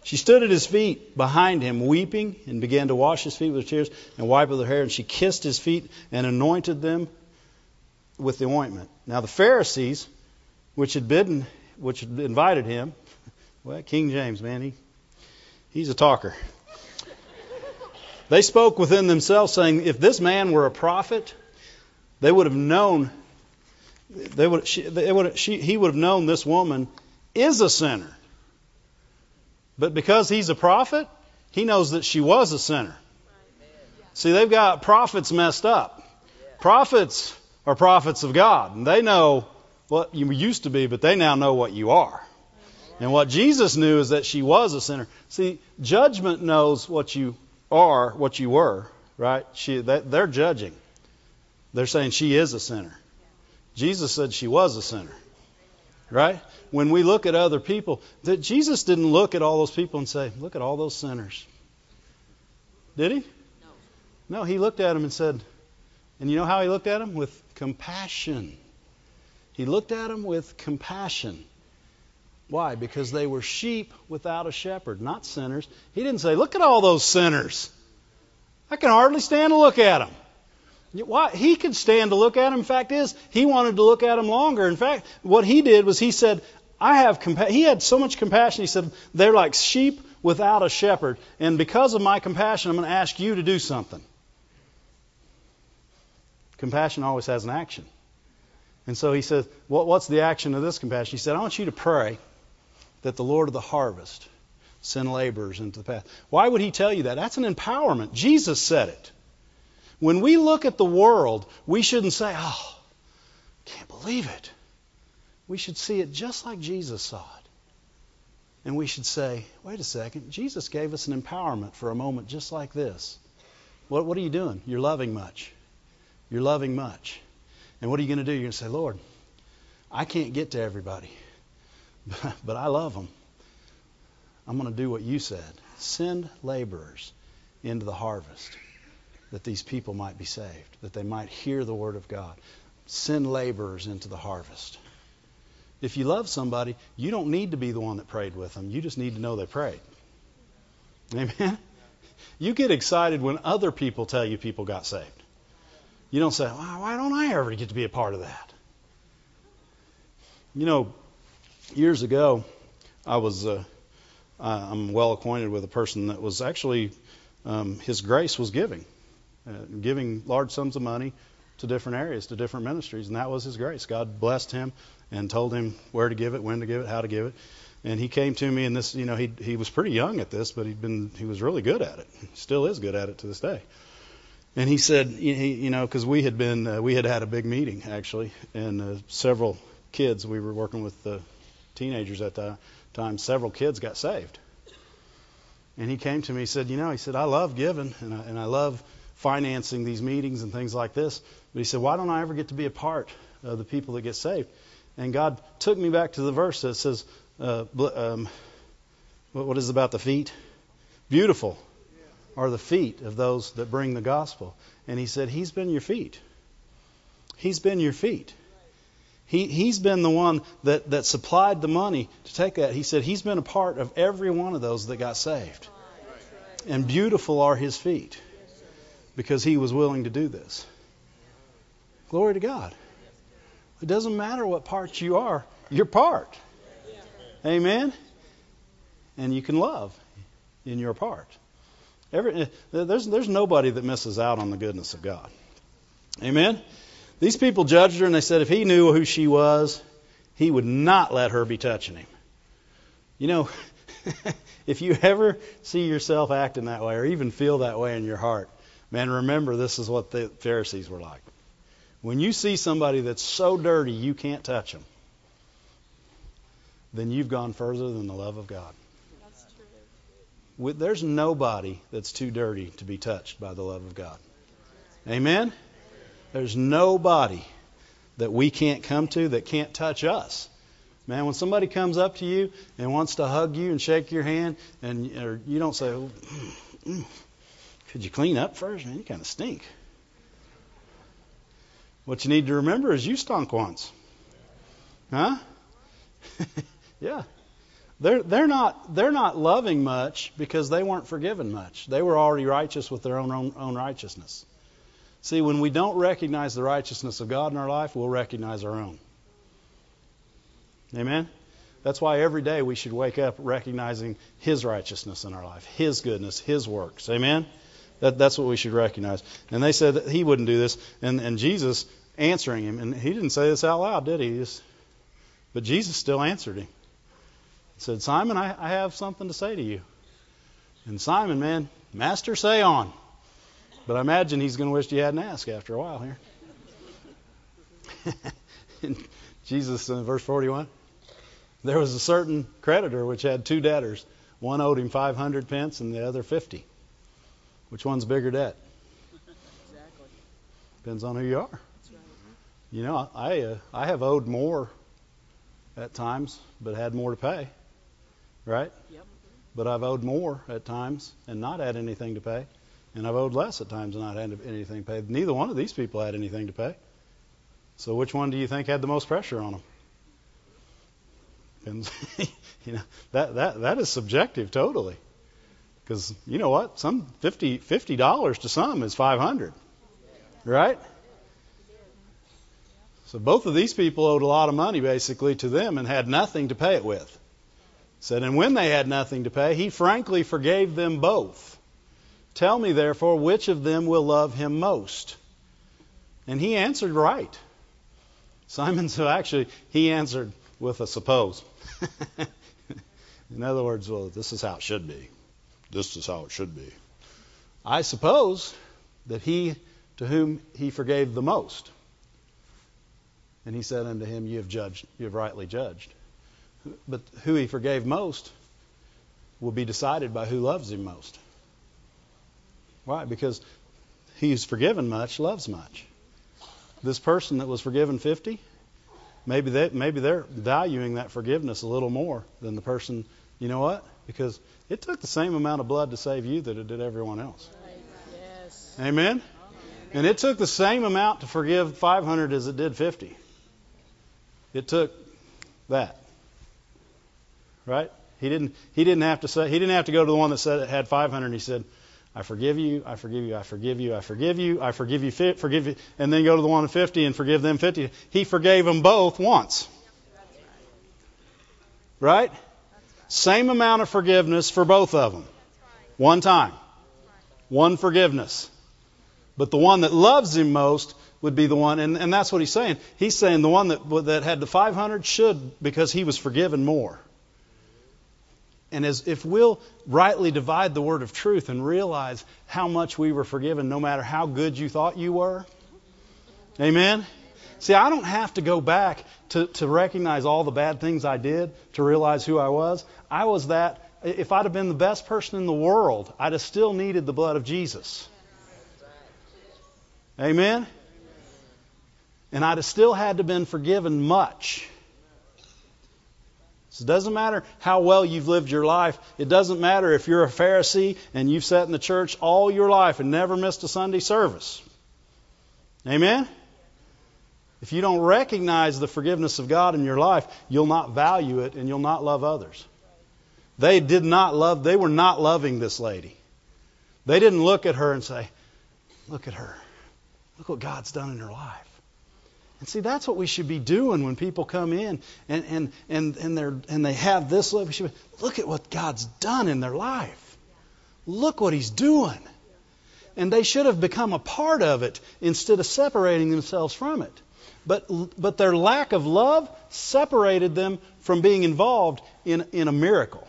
she stood at his feet behind him, weeping, and began to wash his feet with tears and wipe with her hair. And she kissed his feet and anointed them with the ointment. Now the Pharisees, which had bidden, which had invited him, well, King James, man, he, he's a talker. They spoke within themselves, saying, If this man were a prophet, they would have known, they would, she, they would, she, he would have known this woman is a sinner. But because he's a prophet, he knows that she was a sinner. See, they've got prophets messed up. Prophets are prophets of God, and they know what you used to be, but they now know what you are. And what Jesus knew is that she was a sinner. See, judgment knows what you are what you were, right? She, they're judging. They're saying she is a sinner. Jesus said she was a sinner, right? When we look at other people, that Jesus didn't look at all those people and say, "Look at all those sinners." Did he? No. No, he looked at them and said, and you know how he looked at them? With compassion. He looked at them with compassion. Why? Because they were sheep without a shepherd, not sinners. He didn't say, Look at all those sinners. I can hardly stand to look at them. Why? He could stand to look at him. Fact, is he wanted to look at him longer. In fact, what he did was he said, "I have compa-. He had so much compassion. He said, "They're like sheep without a shepherd, and because of my compassion, I'm going to ask you to do something." Compassion always has an action. And so he said, what, What's the action of this compassion? He said, I want you to pray that the Lord of the harvest send laborers into the path. Why would he tell you that? That's an empowerment. Jesus said it. When we look at the world, we shouldn't say, Oh, can't believe it. We should see it just like Jesus saw it. And we should say, wait a second, Jesus gave us an empowerment for a moment just like this. What, what are you doing? You're loving much. You're loving much. And what are you going to do? You're going to say, Lord, I can't get to everybody, but I love them. I'm going to do what you said. Send laborers into the harvest that these people might be saved, that they might hear the word of God. Send laborers into the harvest. If you love somebody, you don't need to be the one that prayed with them. You just need to know they prayed. Amen? You get excited when other people tell you people got saved. You don't say, well, why don't I ever get to be a part of that? You know, years ago, I was, uh, I'm well acquainted with a person that was actually, um, his grace was giving, giving large sums of money to different areas, to different ministries, and that was his grace. God blessed him and told him where to give it, when to give it, how to give it. And he came to me, and this, you know, he he was pretty young at this, but he'd been he was really good at it. Still is good at it to this day. And he said, he, you know, because we had been, uh, we had had a big meeting actually, and uh, several kids, we were working with the teenagers at the time, several kids got saved. And he came to me, he said, you know, he said, I love giving and I, and I love financing these meetings and things like this. But he said, why don't I ever get to be a part of the people that get saved? And God took me back to the verse that says, uh, um, what is about the feet? Beautiful are the feet of those that bring the gospel. And he said, He's been your feet. He's been your feet. He, he's been the one that, that supplied the money to take that. He said, He's been a part of every one of those that got saved. And beautiful are His feet because He was willing to do this. Glory to God. It doesn't matter what part you are, you're part. Amen? And you can love in your part. Every, eh, there's, there's nobody that misses out on the goodness of God. Amen? These people judged her and they said if he knew who she was, he would not let her be touching him. You know, if you ever see yourself acting that way or even feel that way in your heart, man, remember this is what the Pharisees were like. When you see somebody that's so dirty you can't touch them, then you've gone further than the love of God there's nobody that's too dirty to be touched by the love of God. Amen? There's nobody that we can't come to that can't touch us. Man, when somebody comes up to you and wants to hug you and shake your hand, and you don't say, oh, mm, mm, "Could you clean up first, man? You kind of stink." What you need to remember is you stunk once, huh? yeah. They're, they're, not, they're not loving much because they weren't forgiven much. They were already righteous with their own, own, own righteousness. See, when we don't recognize the righteousness of God in our life, we'll recognize our own. Amen? That's why every day we should wake up recognizing His righteousness in our life, His goodness, His works. Amen? That, that's what we should recognize. And they said that He wouldn't do this. And, and Jesus answering him, and He didn't say this out loud, did He? just, but Jesus still answered him He said, Simon, I, I have something to say to you. And Simon, man, Master, say on. But I imagine he's going to wish he hadn't asked after a while here. Jesus, in verse 41, there was a certain creditor which had two debtors. One owed him 500 pence and the other 50. Which one's bigger debt? Exactly. Depends on who you are. Right. You know, I uh, I have owed more at times, but had more to pay. Right? Yep. But I've owed more at times and not had anything to pay, and I've owed less at times and not had anything to pay. Neither one of these people had anything to pay. So which one do you think had the most pressure on them? Depends. you know that that that is subjective totally. Because you know what, some fifty dollars to some is five hundred, right? So both of these people owed a lot of money basically to them and had nothing to pay it with. Said, and when they had nothing to pay, he frankly forgave them both. Tell me therefore which of them will love him most. And he answered right. Simon, so actually, he answered with a suppose. In other words, well, this is how it should be. This is how it should be. I suppose that he to whom he forgave the most. And he said unto him, You have judged, you have rightly judged. But who he forgave most will be decided by who loves him most. Why? Because he who's forgiven much loves much. This person that was forgiven 50, maybe they maybe they're valuing that forgiveness a little more than the person. You know what? Because it took the same amount of blood to save you that it did everyone else. Yes. Amen. And it took the same amount to forgive 500 as it did 50. It took that. Right? He didn't he didn't have to say he didn't have to go to the one that said it had 500 he said I forgive you, I forgive you, I forgive you, I forgive you, I forgive you, forgive you, and then go to the one at 50 and forgive them 50. He forgave them both once. Right? Same amount of forgiveness for both of them. One time. One forgiveness. But the one that loves him most would be the one, and, and that's what he's saying. He's saying the one that, that had the 500 should because he was forgiven more. And as if we'll rightly divide the word of truth and realize how much we were forgiven, no matter how good you thought you were. Amen. See, I don't have to go back to, to recognize all the bad things I did to realize who I was. I was that. If I'd have been the best person in the world, I'd have still needed the blood of Jesus. Amen. And I'd have still had to been forgiven much. So it doesn't matter how well you've lived your life. It doesn't matter if you're a Pharisee and you've sat in the church all your life and never missed a Sunday service. Amen? If you don't recognize the forgiveness of God in your life, you'll not value it and you'll not love others. They did not love, they were not loving this lady. They didn't look at her and say, Look at her. Look what God's done in her life. And see, that's what we should be doing when people come in and, and, and, and, they're, and they have this love. We should be, look at what God's done in their life. Look what He's doing. And they should have become a part of it instead of separating themselves from it. But, but their lack of love separated them from being involved in, in a miracle.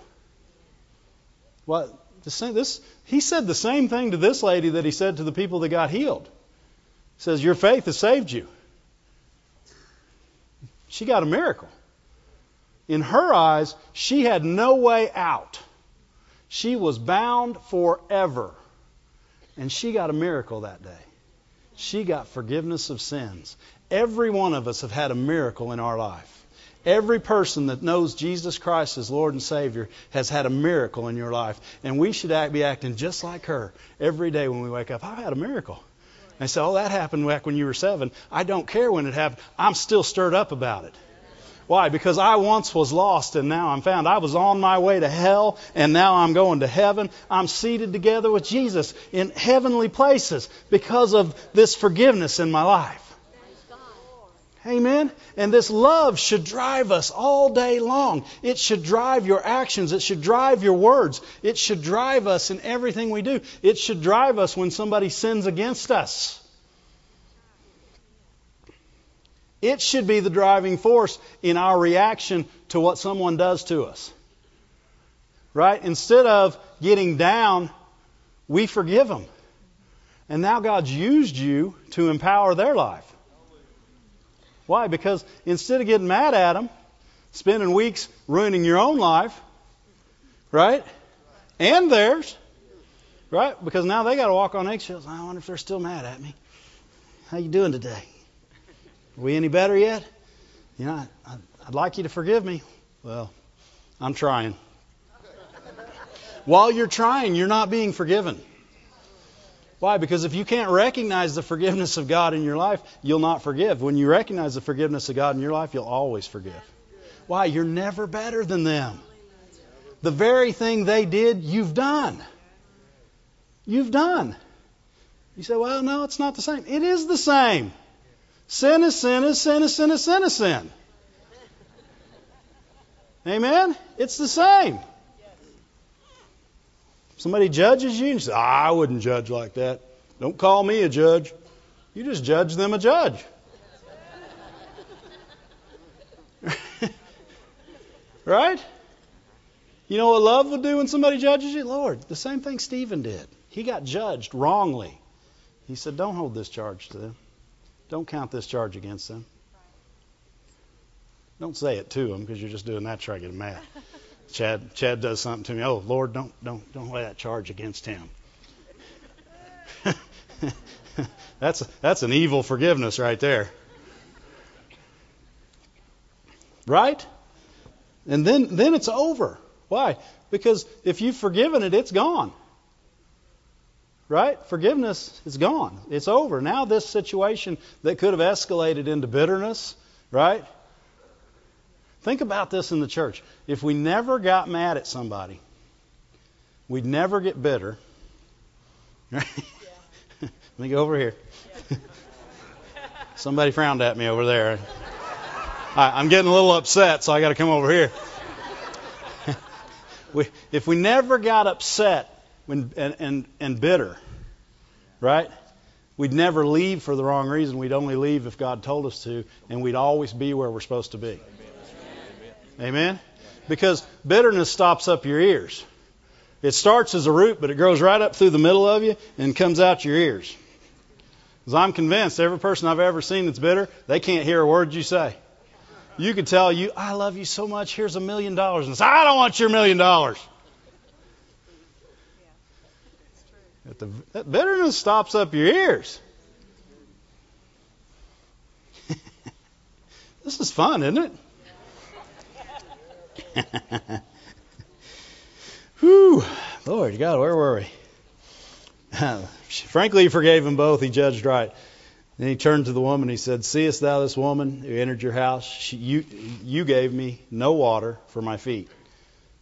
Well, this, he said the same thing to this lady that he said to the people that got healed. He says, Your faith has saved you. She got a miracle. In her eyes, she had no way out. She was bound forever. And she got a miracle that day. She got forgiveness of sins. Every one of us have had a miracle in our life. Every person that knows Jesus Christ as Lord and Savior has had a miracle in your life. And we should act, be acting just like her every day when we wake up. I've had a miracle. And say, oh, that happened back when you were seven. I don't care when it happened. I'm still stirred up about it. Why? Because I once was lost and now I'm found. I was on my way to hell and now I'm going to heaven. I'm seated together with Jesus in heavenly places because of this forgiveness in my life. Amen. And this love should drive us all day long. It should drive your actions. It should drive your words. It should drive us in everything we do. It should drive us when somebody sins against us. It should be the driving force in our reaction to what someone does to us. Right? Instead of getting down, we forgive them. And now God's used you to empower their life. Why? Because instead of getting mad at them, spending weeks ruining your own life, right? And theirs, Right? Because now they got to walk on eggshells. I wonder if they're still mad at me. How you doing today? We any better yet? You know, I, I'd like you to forgive me. Well, I'm trying. While you're trying, you're not being forgiven. Why? Because if you can't recognize the forgiveness of God in your life, you'll not forgive. When you recognize the forgiveness of God in your life, you'll always forgive. Why? You're never better than them. The very thing they did, you've done. You've done. You say, well, no, it's not the same. It is the same. Sin is sin is sin is sin is sin is sin. Amen? It's the same. Somebody judges you and you say, ah, I wouldn't judge like that. Don't call me a judge. You just judge them a judge. right? You know what love will do when somebody judges you? Lord, the same thing Stephen did. He got judged wrongly. He said, Don't hold this charge to them. Don't count this charge against them. Don't say it to them because you're just doing that to try to get them mad. Chad Chad does something to me. Oh Lord, don't don't don't lay that charge against him. that's that's an evil forgiveness right there. Right? And then then it's over. Why? Because if you've forgiven it, it's gone. Right? Forgiveness is gone. It's over. Now this situation that could have escalated into bitterness, right? Think about this in the church. If we never got mad at somebody, we'd never get bitter. Right? Let me go over here. Somebody frowned at me over there. I, am getting a little upset, so I got to come over here. we, if we never got upset when, and, and, and bitter, right? We'd never leave for the wrong reason. We'd only leave if God told us to, and we'd always be where we're supposed to be. Amen? Because bitterness stops up your ears. It starts as a root, but it grows right up through the middle of you and comes out your ears. Because I'm convinced every person I've ever seen that's bitter, they can't hear a word you say. You could tell you, I love you so much, here's a million dollars. And say, I don't want your million dollars. The, that bitterness stops up your ears. this is fun, isn't it? Whew, Lord God, where were we? Frankly, he forgave them both. He judged right. Then he turned to the woman. He said, "Seest thou this woman who entered your house? She, you, you gave me no water for my feet.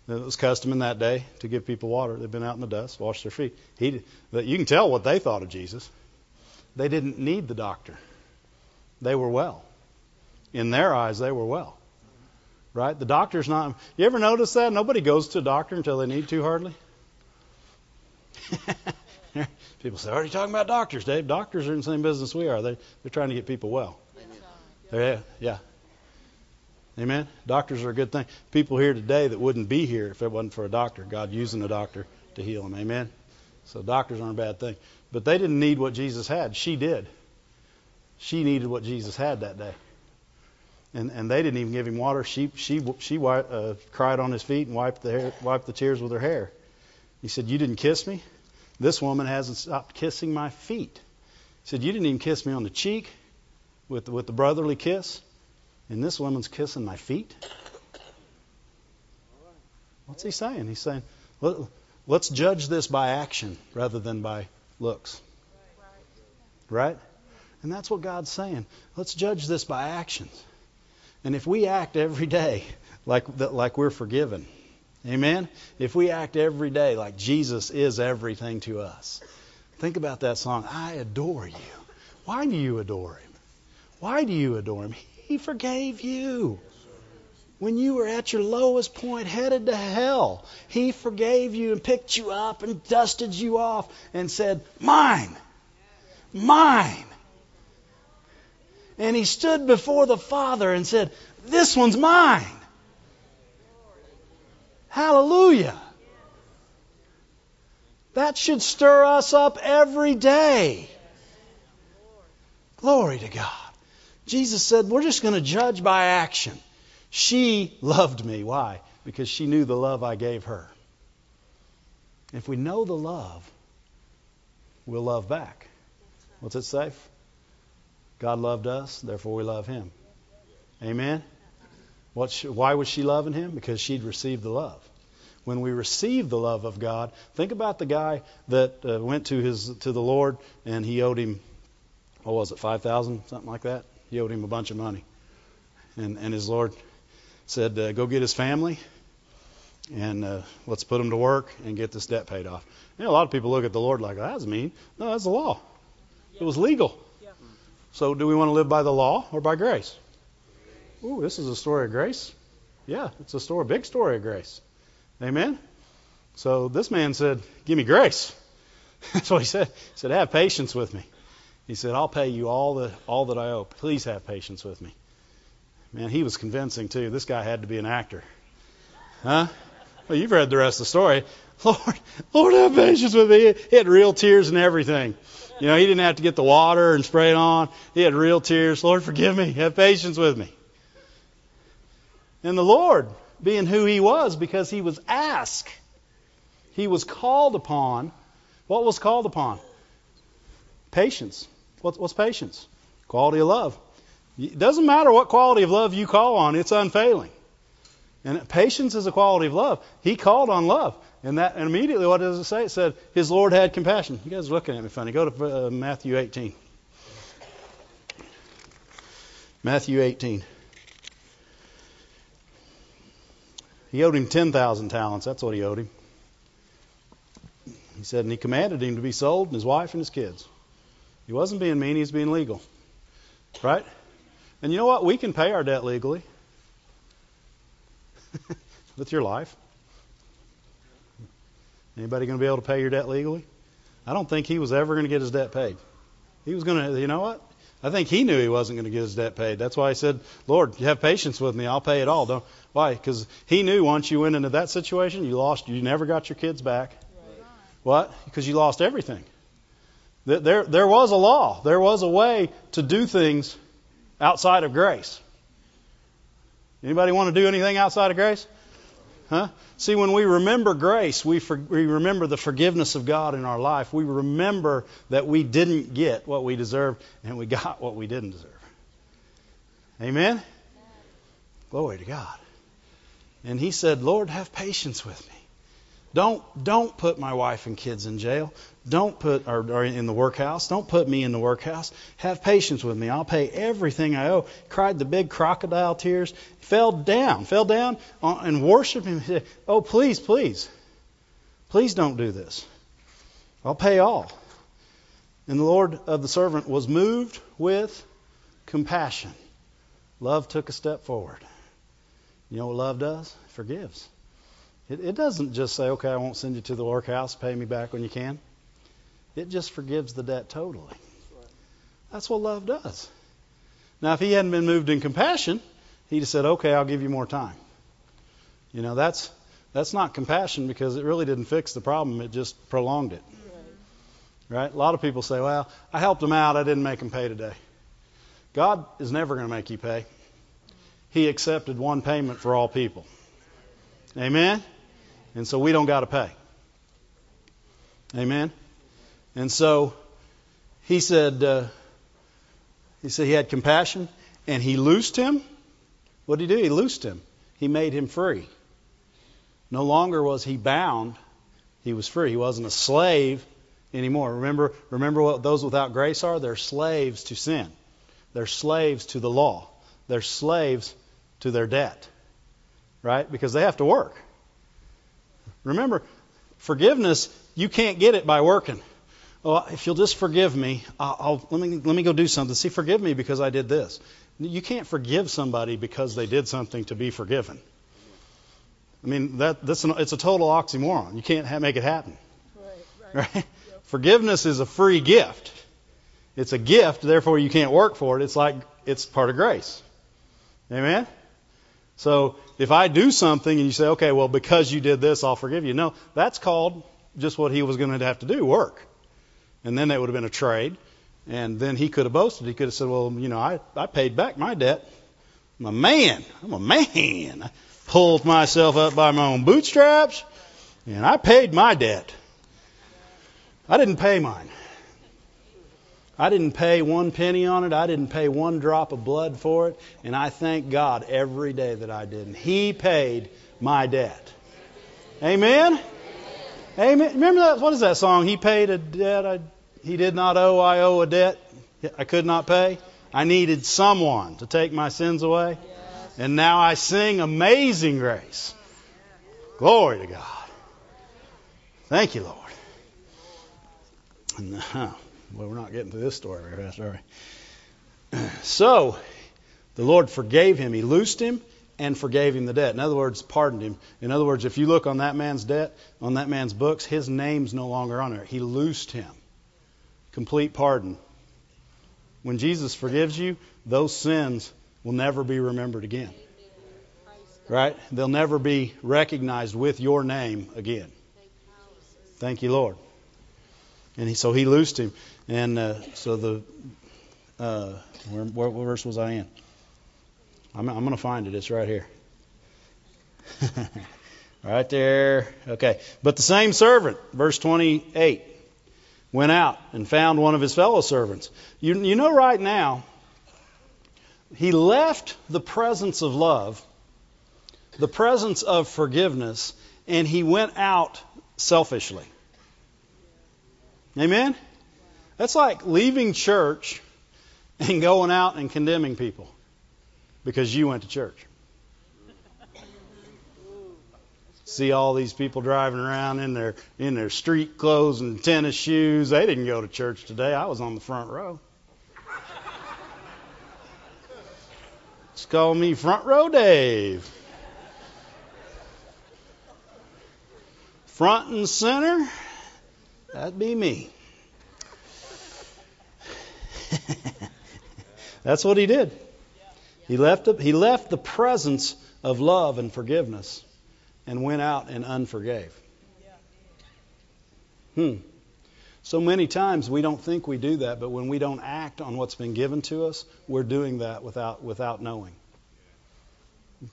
It was custom in that day to give people water. They'd been out in the dust, wash their feet. He, you can tell what they thought of Jesus. They didn't need the doctor. They were well. In their eyes, they were well. Right? The doctor's not. You ever notice that? Nobody goes to a doctor until they need to, hardly. people say, Are you talking about doctors, Dave? Doctors are in the same business we are. They, they're trying to get people well. Yeah, yeah. Amen. Doctors are a good thing. People here today that wouldn't be here if it wasn't for a doctor. God using a doctor to heal them. Amen. So doctors aren't a bad thing. But they didn't need what Jesus had. She did. She needed what Jesus had that day. And and they didn't even give him water. She she she uh, cried on his feet and wiped the hair, wiped the tears with her hair. He said, "You didn't kiss me. This woman hasn't stopped kissing my feet." He said, "You didn't even kiss me on the cheek with with the brotherly kiss." And this woman's kissing my feet? What's he saying? He's saying, let's judge this by action rather than by looks. Right? And that's what God's saying. Let's judge this by actions. And if we act every day like, like we're forgiven, amen? If we act every day like Jesus is everything to us, think about that song, I adore you. Why do you adore him? Why do you adore him? He forgave you. When you were at your lowest point, headed to hell, He forgave you and picked you up and dusted you off and said, Mine, mine. And He stood before the Father and said, This one's mine. Hallelujah. That should stir us up every day. Glory to God. Jesus said, We're just going to judge by action. She loved me. Why? Because she knew the love I gave her. If we know the love we'll love back. What's it say? God loved us, therefore we love him. Amen. What she, why was she loving him? Because she'd received the love. When we receive the love of God, think about the guy that uh, went to his to the Lord and he owed him, what was it, five thousand, something like that. He owed him a bunch of money, and and his Lord said, uh, "Go get his family, and uh, let's put them to work and get this debt paid off." Know, a lot of people look at the Lord like that's mean. No, that's the law. It was legal. Yeah. So, do we want to live by the law or by grace? Ooh, this is a story of grace. Yeah, it's a story, big story of grace. Amen. So this man said, "Give me grace." That's what he said. He said, "Have patience with me." He said, "I'll pay you all the all that I owe. Please have patience with me." Man, he was convincing too. This guy had to be an actor, huh? Well, you've read the rest of the story. Lord, Lord, have patience with me. He had real tears and everything. You know, he didn't have to get the water and spray it on. He had real tears. Lord, forgive me. Have patience with me. And the Lord, being who he was, because he was asked, he was called upon. What was called upon? Patience. What's, what's patience? Quality of love. It doesn't matter what quality of love you call on, it's unfailing. And patience is a quality of love. He called on love. And that and immediately what does it say? It said his Lord had compassion. You guys are looking at me funny. Go to uh, Matthew 18. Matthew 18. He owed him 10,000 talents. That's what he owed him. He said, and he commanded him to be sold, and his wife and his kids. He wasn't being mean, he was being legal. Right? And you know what? We can pay our debt legally with your life. Anybody going to be able to pay your debt legally? I don't think he was ever going to get his debt paid. He was going to, you know what? I think he knew he wasn't going to get his debt paid. That's why he said, "Lord, you have patience with me. I'll pay it all." Don't, why? Because he knew once you went into that situation, you lost. You never got your kids back. Right. What? Because you lost everything. There, there was a law. There was a way to do things outside of grace. Anybody want to do anything outside of grace? Huh? See, when we remember grace, we, for, we remember the forgiveness of God in our life. We remember that we didn't get what we deserved and we got what we didn't deserve. Amen? Glory to God. And he said, Lord, have patience with me. Don't don't put my wife and kids in jail. Don't put or, or, in the workhouse. Don't put me in the workhouse. Have patience with me. I'll pay everything I owe. Cried the big crocodile tears. Fell down. Fell down and worshiped him. Oh please, please, please don't do this. I'll pay all. And the Lord of the servant was moved with compassion. Love took a step forward. You know what love does? It forgives. It, it doesn't just say, okay, I won't send you to the workhouse, pay me back when you can. It just forgives the debt totally. That's what love does. Now, if he hadn't been moved in compassion, he'd have said, okay, I'll give you more time. You know, that's that's not compassion because it really didn't fix the problem, it just prolonged it. Right? A lot of people say, well, I helped him out, I didn't make him pay today. God is never going to make you pay. He accepted one payment for all people. Amen? And so we don't got to pay. Amen? And so he said, uh, he said he had compassion and he loosed him. What did he do? He loosed him. He made him free. No longer was he bound. He was free. He wasn't a slave anymore. Remember, remember what those without grace are? They're slaves to sin. They're slaves to the law. They're slaves to their debt. Right? Because they have to work. Remember, forgiveness, you can't get it by working. Oh, if you'll just forgive me, I'll, I'll, let me let me go do something. See, forgive me because I did this. You can't forgive somebody because they did something to be forgiven. I mean, that that's an, it's a total oxymoron. You can't ha- make it happen. Right. Right. Right? Yep. Forgiveness is a free gift. It's a gift, therefore you can't work for it. It's like it's part of grace. Amen. So if I do something and you say, okay, well, because you did this, I'll forgive you. No, that's called just what he was going to have to do, work. And then that would have been a trade. And then he could have boasted. He could have said, well, you know, I, I paid back my debt. I'm a man. I'm a man. I pulled myself up by my own bootstraps and I paid my debt. I didn't pay mine. I didn't pay one penny on it. I didn't pay one drop of blood for it. And I thank God every day that I didn't. He paid my debt. Amen? Amen. Remember that? What is that song? He paid a debt I, he did not owe. I owe a debt I could not pay. I needed someone to take my sins away. And now I sing Amazing Grace. Glory to God. Thank you, Lord. Uh, well, we're not getting to this story very fast, are we? So, the Lord forgave him. He loosed him and forgave him the debt. In other words, pardoned him. In other words, if you look on that man's debt, on that man's books, his name's no longer on there. He loosed him. Complete pardon. When Jesus forgives you, those sins will never be remembered again. Right? They'll never be recognized with your name again. Thank you, Lord. And he, so he loosed him. And uh, so the uh, where, what verse was I in? I'm, I'm going to find it. It's right here. right there. Okay. But the same servant, verse 28, went out and found one of his fellow servants. You, you know, right now, he left the presence of love, the presence of forgiveness, and he went out selfishly. Amen? That's like leaving church and going out and condemning people because you went to church. See all these people driving around in their in their street clothes and tennis shoes. They didn't go to church today. I was on the front row. Just call me Front Row Dave. Front and center, that'd be me. That's what he did. He left, he left the presence of love and forgiveness and went out and unforgave. Hmm. So many times we don't think we do that, but when we don't act on what's been given to us, we're doing that without, without knowing.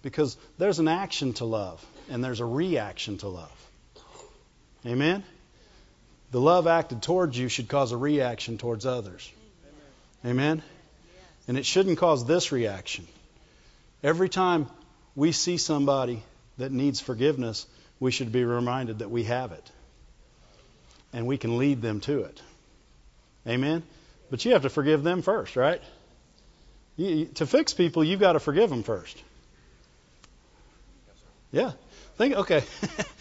Because there's an action to love, and there's a reaction to love. Amen? The love acted towards you should cause a reaction towards others. Amen? And it shouldn't cause this reaction. Every time we see somebody that needs forgiveness, we should be reminded that we have it. And we can lead them to it. Amen? But you have to forgive them first, right? You, to fix people, you've got to forgive them first. Yeah. Think, okay.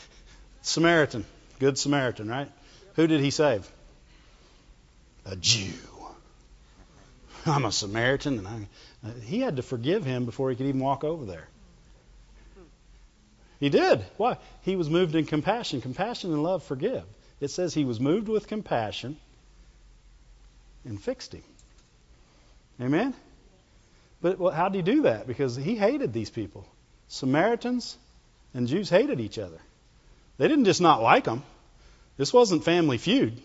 Samaritan. Good Samaritan, right? Who did he save? A Jew. I'm a Samaritan, and I, uh, he had to forgive him before he could even walk over there. He did. Why? He was moved in compassion. Compassion and love forgive. It says he was moved with compassion and fixed him. Amen? But well, how did he do that? Because he hated these people. Samaritans and Jews hated each other. They didn't just not like them. This wasn't family feud.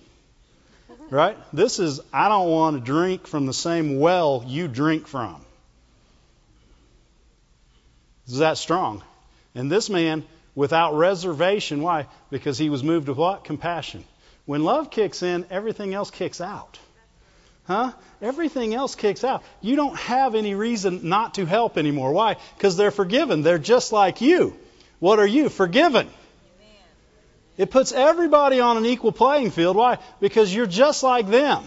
Right? This is, I don't want to drink from the same well you drink from. Is that strong? And this man, without reservation, why? Because he was moved to what? Compassion. When love kicks in, everything else kicks out. Huh? Everything else kicks out. You don't have any reason not to help anymore. Why? Because they're forgiven. They're just like you. What are you? Forgiven. It puts everybody on an equal playing field. Why? Because you're just like them.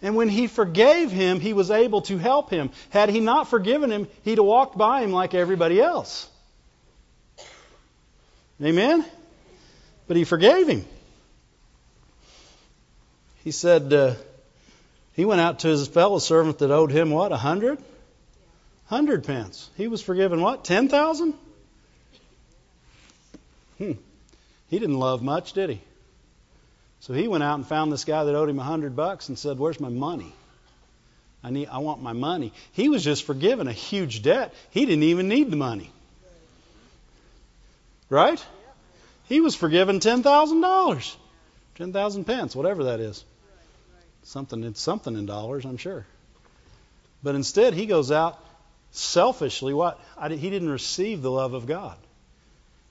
And when he forgave him, he was able to help him. Had he not forgiven him, he'd have walked by him like everybody else. Amen? But he forgave him. He said, uh, he went out to his fellow servant that owed him what? A hundred? Hundred pence. He was forgiven what? Ten thousand? Hmm. He didn't love much, did he? So he went out and found this guy that owed him a hundred bucks and said, "Where's my money? I need, I want my money." He was just forgiven a huge debt. He didn't even need the money, right? He was forgiven ten thousand dollars, ten thousand pence, whatever that is. Something, it's something in dollars, I'm sure. But instead, he goes out selfishly. What? I, he didn't receive the love of God.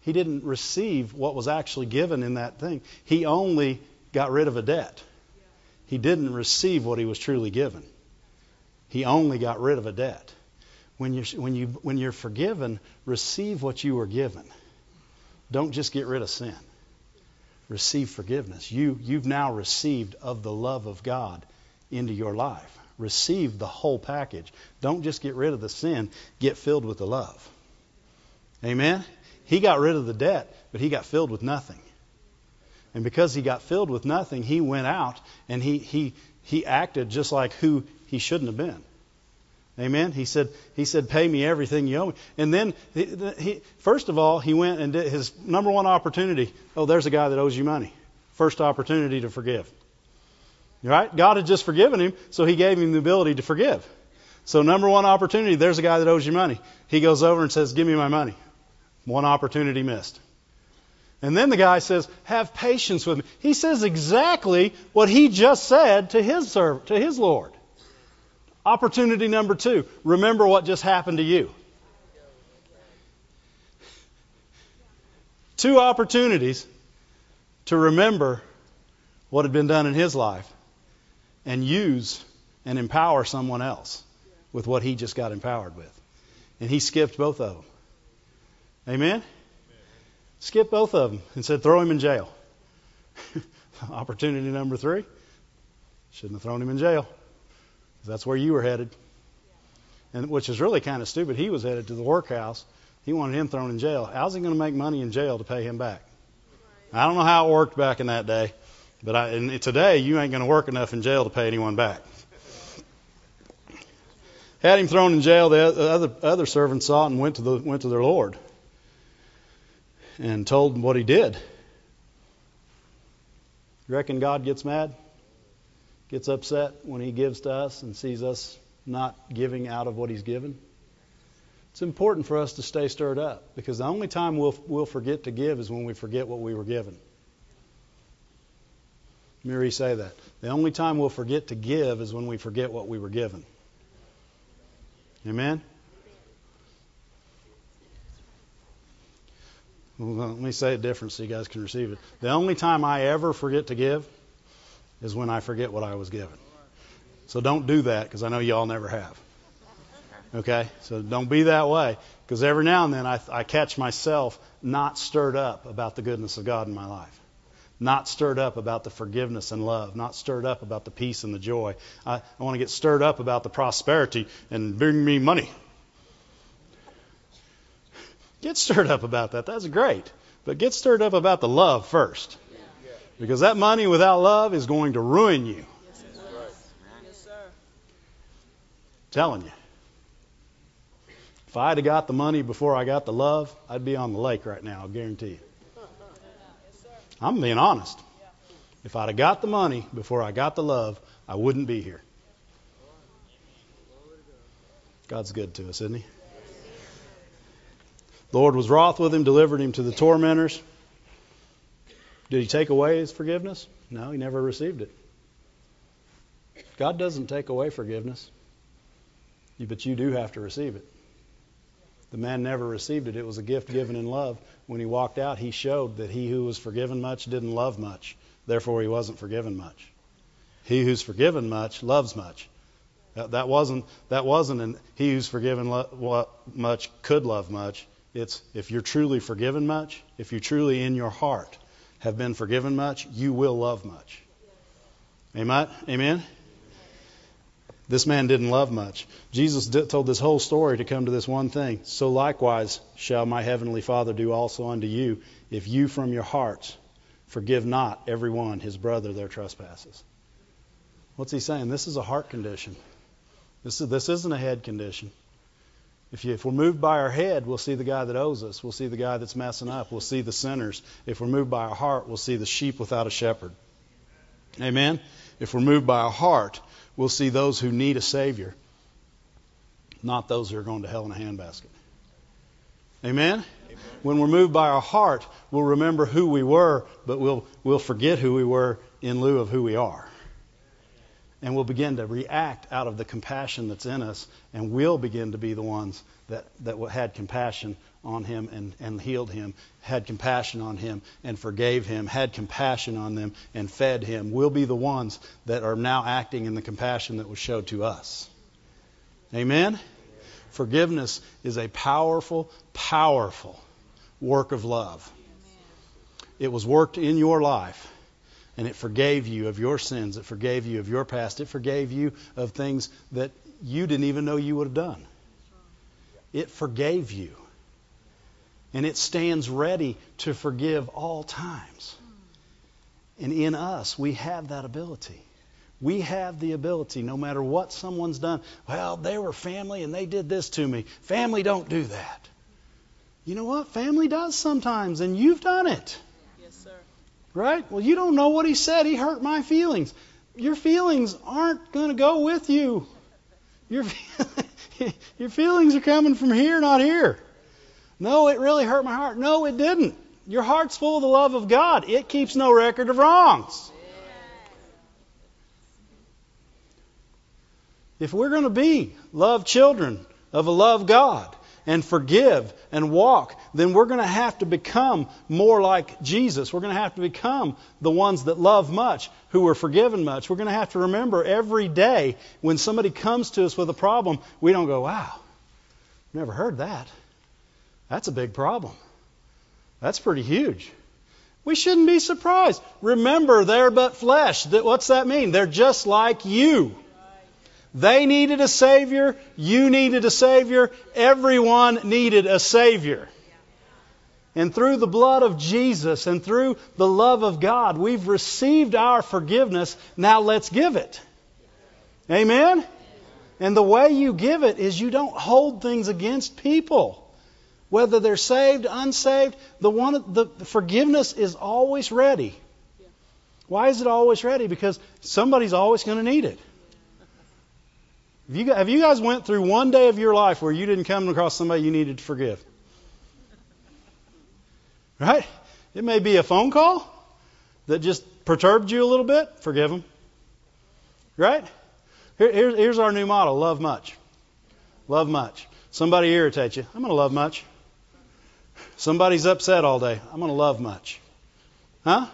He didn't receive what was actually given in that thing. He only got rid of a debt. He didn't receive what he was truly given. He only got rid of a debt. When you're, when, you, when you're forgiven, receive what you were given. Don't just get rid of sin. Receive forgiveness. You, you've now received of the love of God into your life. Receive the whole package. Don't just get rid of the sin, get filled with the love. Amen? He got rid of the debt, but he got filled with nothing. And because he got filled with nothing, he went out and he, he, he acted just like who he shouldn't have been. Amen. He said, he said, pay me everything you owe me. And then, he, he, first of all, he went and did his number one opportunity. Oh, there's a guy that owes you money. First opportunity to forgive. Right? God had just forgiven him, so he gave him the ability to forgive. So number one opportunity, there's a guy that owes you money. He goes over and says, give me my money. One opportunity missed. And then the guy says, have patience with me. He says exactly what he just said to his servant, to his Lord. Opportunity number two, remember what just happened to you. Two opportunities to remember what had been done in his life and use and empower someone else with what he just got empowered with. And he skipped both of them. Amen? Skipped both of them and said, throw him in jail. Opportunity number three, shouldn't have thrown him in jail. That's where you were headed. And which is really kind of stupid. He was headed to the workhouse. He wanted him thrown in jail. How's he going to make money in jail to pay him back? I don't know how it worked back in that day, but I, and today you ain't going to work enough in jail to pay anyone back. Had him thrown in jail. The other other servants saw it and went to the went to their lord and told him what he did. You reckon God gets mad? Gets upset when he gives to us and sees us not giving out of what he's given? It's important for us to stay stirred up because the only time we'll, we'll forget to give is when we forget what we were given. Let me say that. The only time we'll forget to give is when we forget what we were given. Amen? Well, let me say it different so you guys can receive it. The only time I ever forget to give is when I forget what I was given. So don't do that because I know y'all never have. Okay? So don't be that way because every now and then I, I catch myself not stirred up about the goodness of God in my life. Not stirred up about the forgiveness and love. Not stirred up about the peace and the joy. I, I want to get stirred up about the prosperity and bring me money. Get stirred up about that. That's great. But get stirred up about the love first. Because that money without love is going to ruin you. Yes, sir. Telling you. If I'd have got the money before I got the love, I'd be on the lake right now, I guarantee you. I'm being honest. If I'd have got the money before I got the love, I wouldn't be here. God's good to us, isn't he? The Lord was wroth with him, delivered him to the tormentors. Did he take away his forgiveness? No, he never received it. God doesn't take away forgiveness, but you do have to receive it. The man never received it. It was a gift given in love. When he walked out, he showed that he who was forgiven much didn't love much. Therefore, he wasn't forgiven much. He who's forgiven much loves much. That, wasn't that wasn't an he who's forgiven lo- much could love much. It's if you're truly forgiven much, if you truly in your heart have been forgiven much, you will love much. Amen? Amen? This man didn't love much. Jesus told this whole story to come to this one thing. So likewise shall my heavenly Father do also unto you, if you from your hearts forgive not every one his brother their trespasses. What's he saying? This is a heart condition. This, is, this isn't a head condition. If, you, if, we're moved by our head, we'll see the guy that owes us. We'll see the guy that's messing up. We'll see the sinners. If we're moved by our heart, we'll see the sheep without a shepherd. Amen? If we're moved by our heart, we'll see those who need a Savior, not those who are going to hell in a handbasket. Amen? Amen? When we're moved by our heart, we'll remember who we were, but we'll, we'll forget who we were in lieu of who we are and we'll begin to react out of the compassion that's in us, and we'll begin to be the ones that, that had compassion on him and, and healed him, had compassion on him and forgave him, had compassion on them and fed him. We'll be the ones that are now acting in the compassion that was showed to us. Amen? Forgiveness is a powerful, powerful work of love. It was worked in your life, and it forgave you of your sins. It forgave you of your past. It forgave you of things that you didn't even know you would have done. It forgave you. And it stands ready to forgive all times. And in us, we have that ability. We have the ability, no matter what someone's done. Well, they were family and they did this to me. Family don't do that. You know what? Family does sometimes, and you've done it. Right? Well, you don't know what he said. He hurt my feelings. Your feelings aren't going to go with you. Your, your feelings are coming from here, not here. No, it really hurt my heart. No, it didn't. Your heart's full of the love of God. It keeps no record of wrongs. If we're going to be love children of a love God and forgive and walk, then we're going to have to become more like Jesus. We're going to have to become the ones that love much, who are forgiven much. We're going to have to remember every day when somebody comes to us with a problem, we don't go, wow, never heard that. That's a big problem. That's pretty huge. We shouldn't be surprised. Remember, they're but flesh. What's that mean? They're just like you. They needed a Savior. You needed a Savior. Everyone needed a Savior. And through the blood of Jesus and through the love of God, we've received our forgiveness. Now let's give it. Amen? And the way you give it is you don't hold things against people. Whether they're saved, unsaved, the one the forgiveness is always ready. Why is it always ready? Because somebody's always going to need it. Have you, have you guys went through one day of your life where you didn't come across somebody you needed to forgive? Right? It may be a phone call that just perturbed you a little bit. Forgive them. Right? Here, here's, here's our new motto love much. Love much. Somebody irritates you. I'm going to love much. Somebody's upset all day. I'm going to love much. Huh?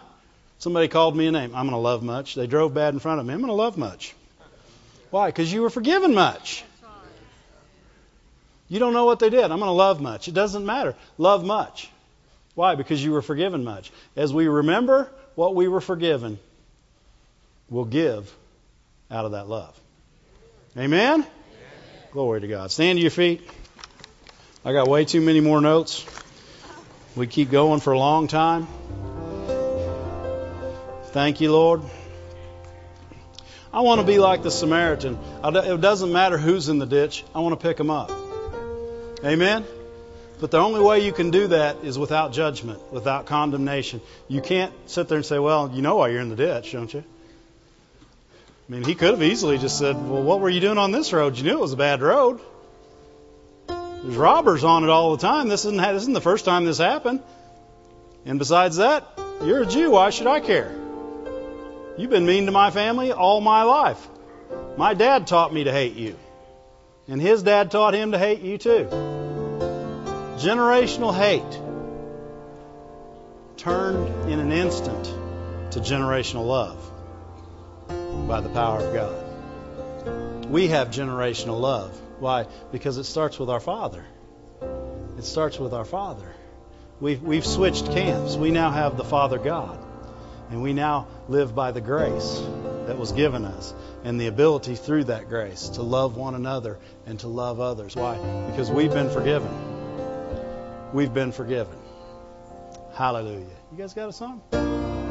Somebody called me a name. I'm going to love much. They drove bad in front of me. I'm going to love much. Why? Because you were forgiven much. You don't know what they did. I'm going to love much. It doesn't matter. Love much. Why? Because you were forgiven much. As we remember what we were forgiven, we'll give out of that love. Amen? Amen? Glory to God. Stand to your feet. I got way too many more notes. We keep going for a long time. Thank you, Lord. I want to be like the Samaritan. It doesn't matter who's in the ditch. I want to pick them up. Amen? But the only way you can do that is without judgment, without condemnation. You can't sit there and say, well, you know why you're in the ditch, don't you? I mean, he could have easily just said, well, what were you doing on this road? You knew it was a bad road. There's robbers on it all the time. This isn't, this isn't the first time this happened. And besides that, you're a Jew. Why should I care? You've been mean to my family all my life. My dad taught me to hate you. And his dad taught him to hate you too. Generational hate turned in an instant to generational love by the power of God. We have generational love. Why? Because it starts with our Father. It starts with our Father. We've, we've switched camps. We now have the Father God. And we now live by the grace that was given us and the ability through that grace to love one another and to love others. Why? Because we've been forgiven. We've been forgiven. Hallelujah. You guys got a song?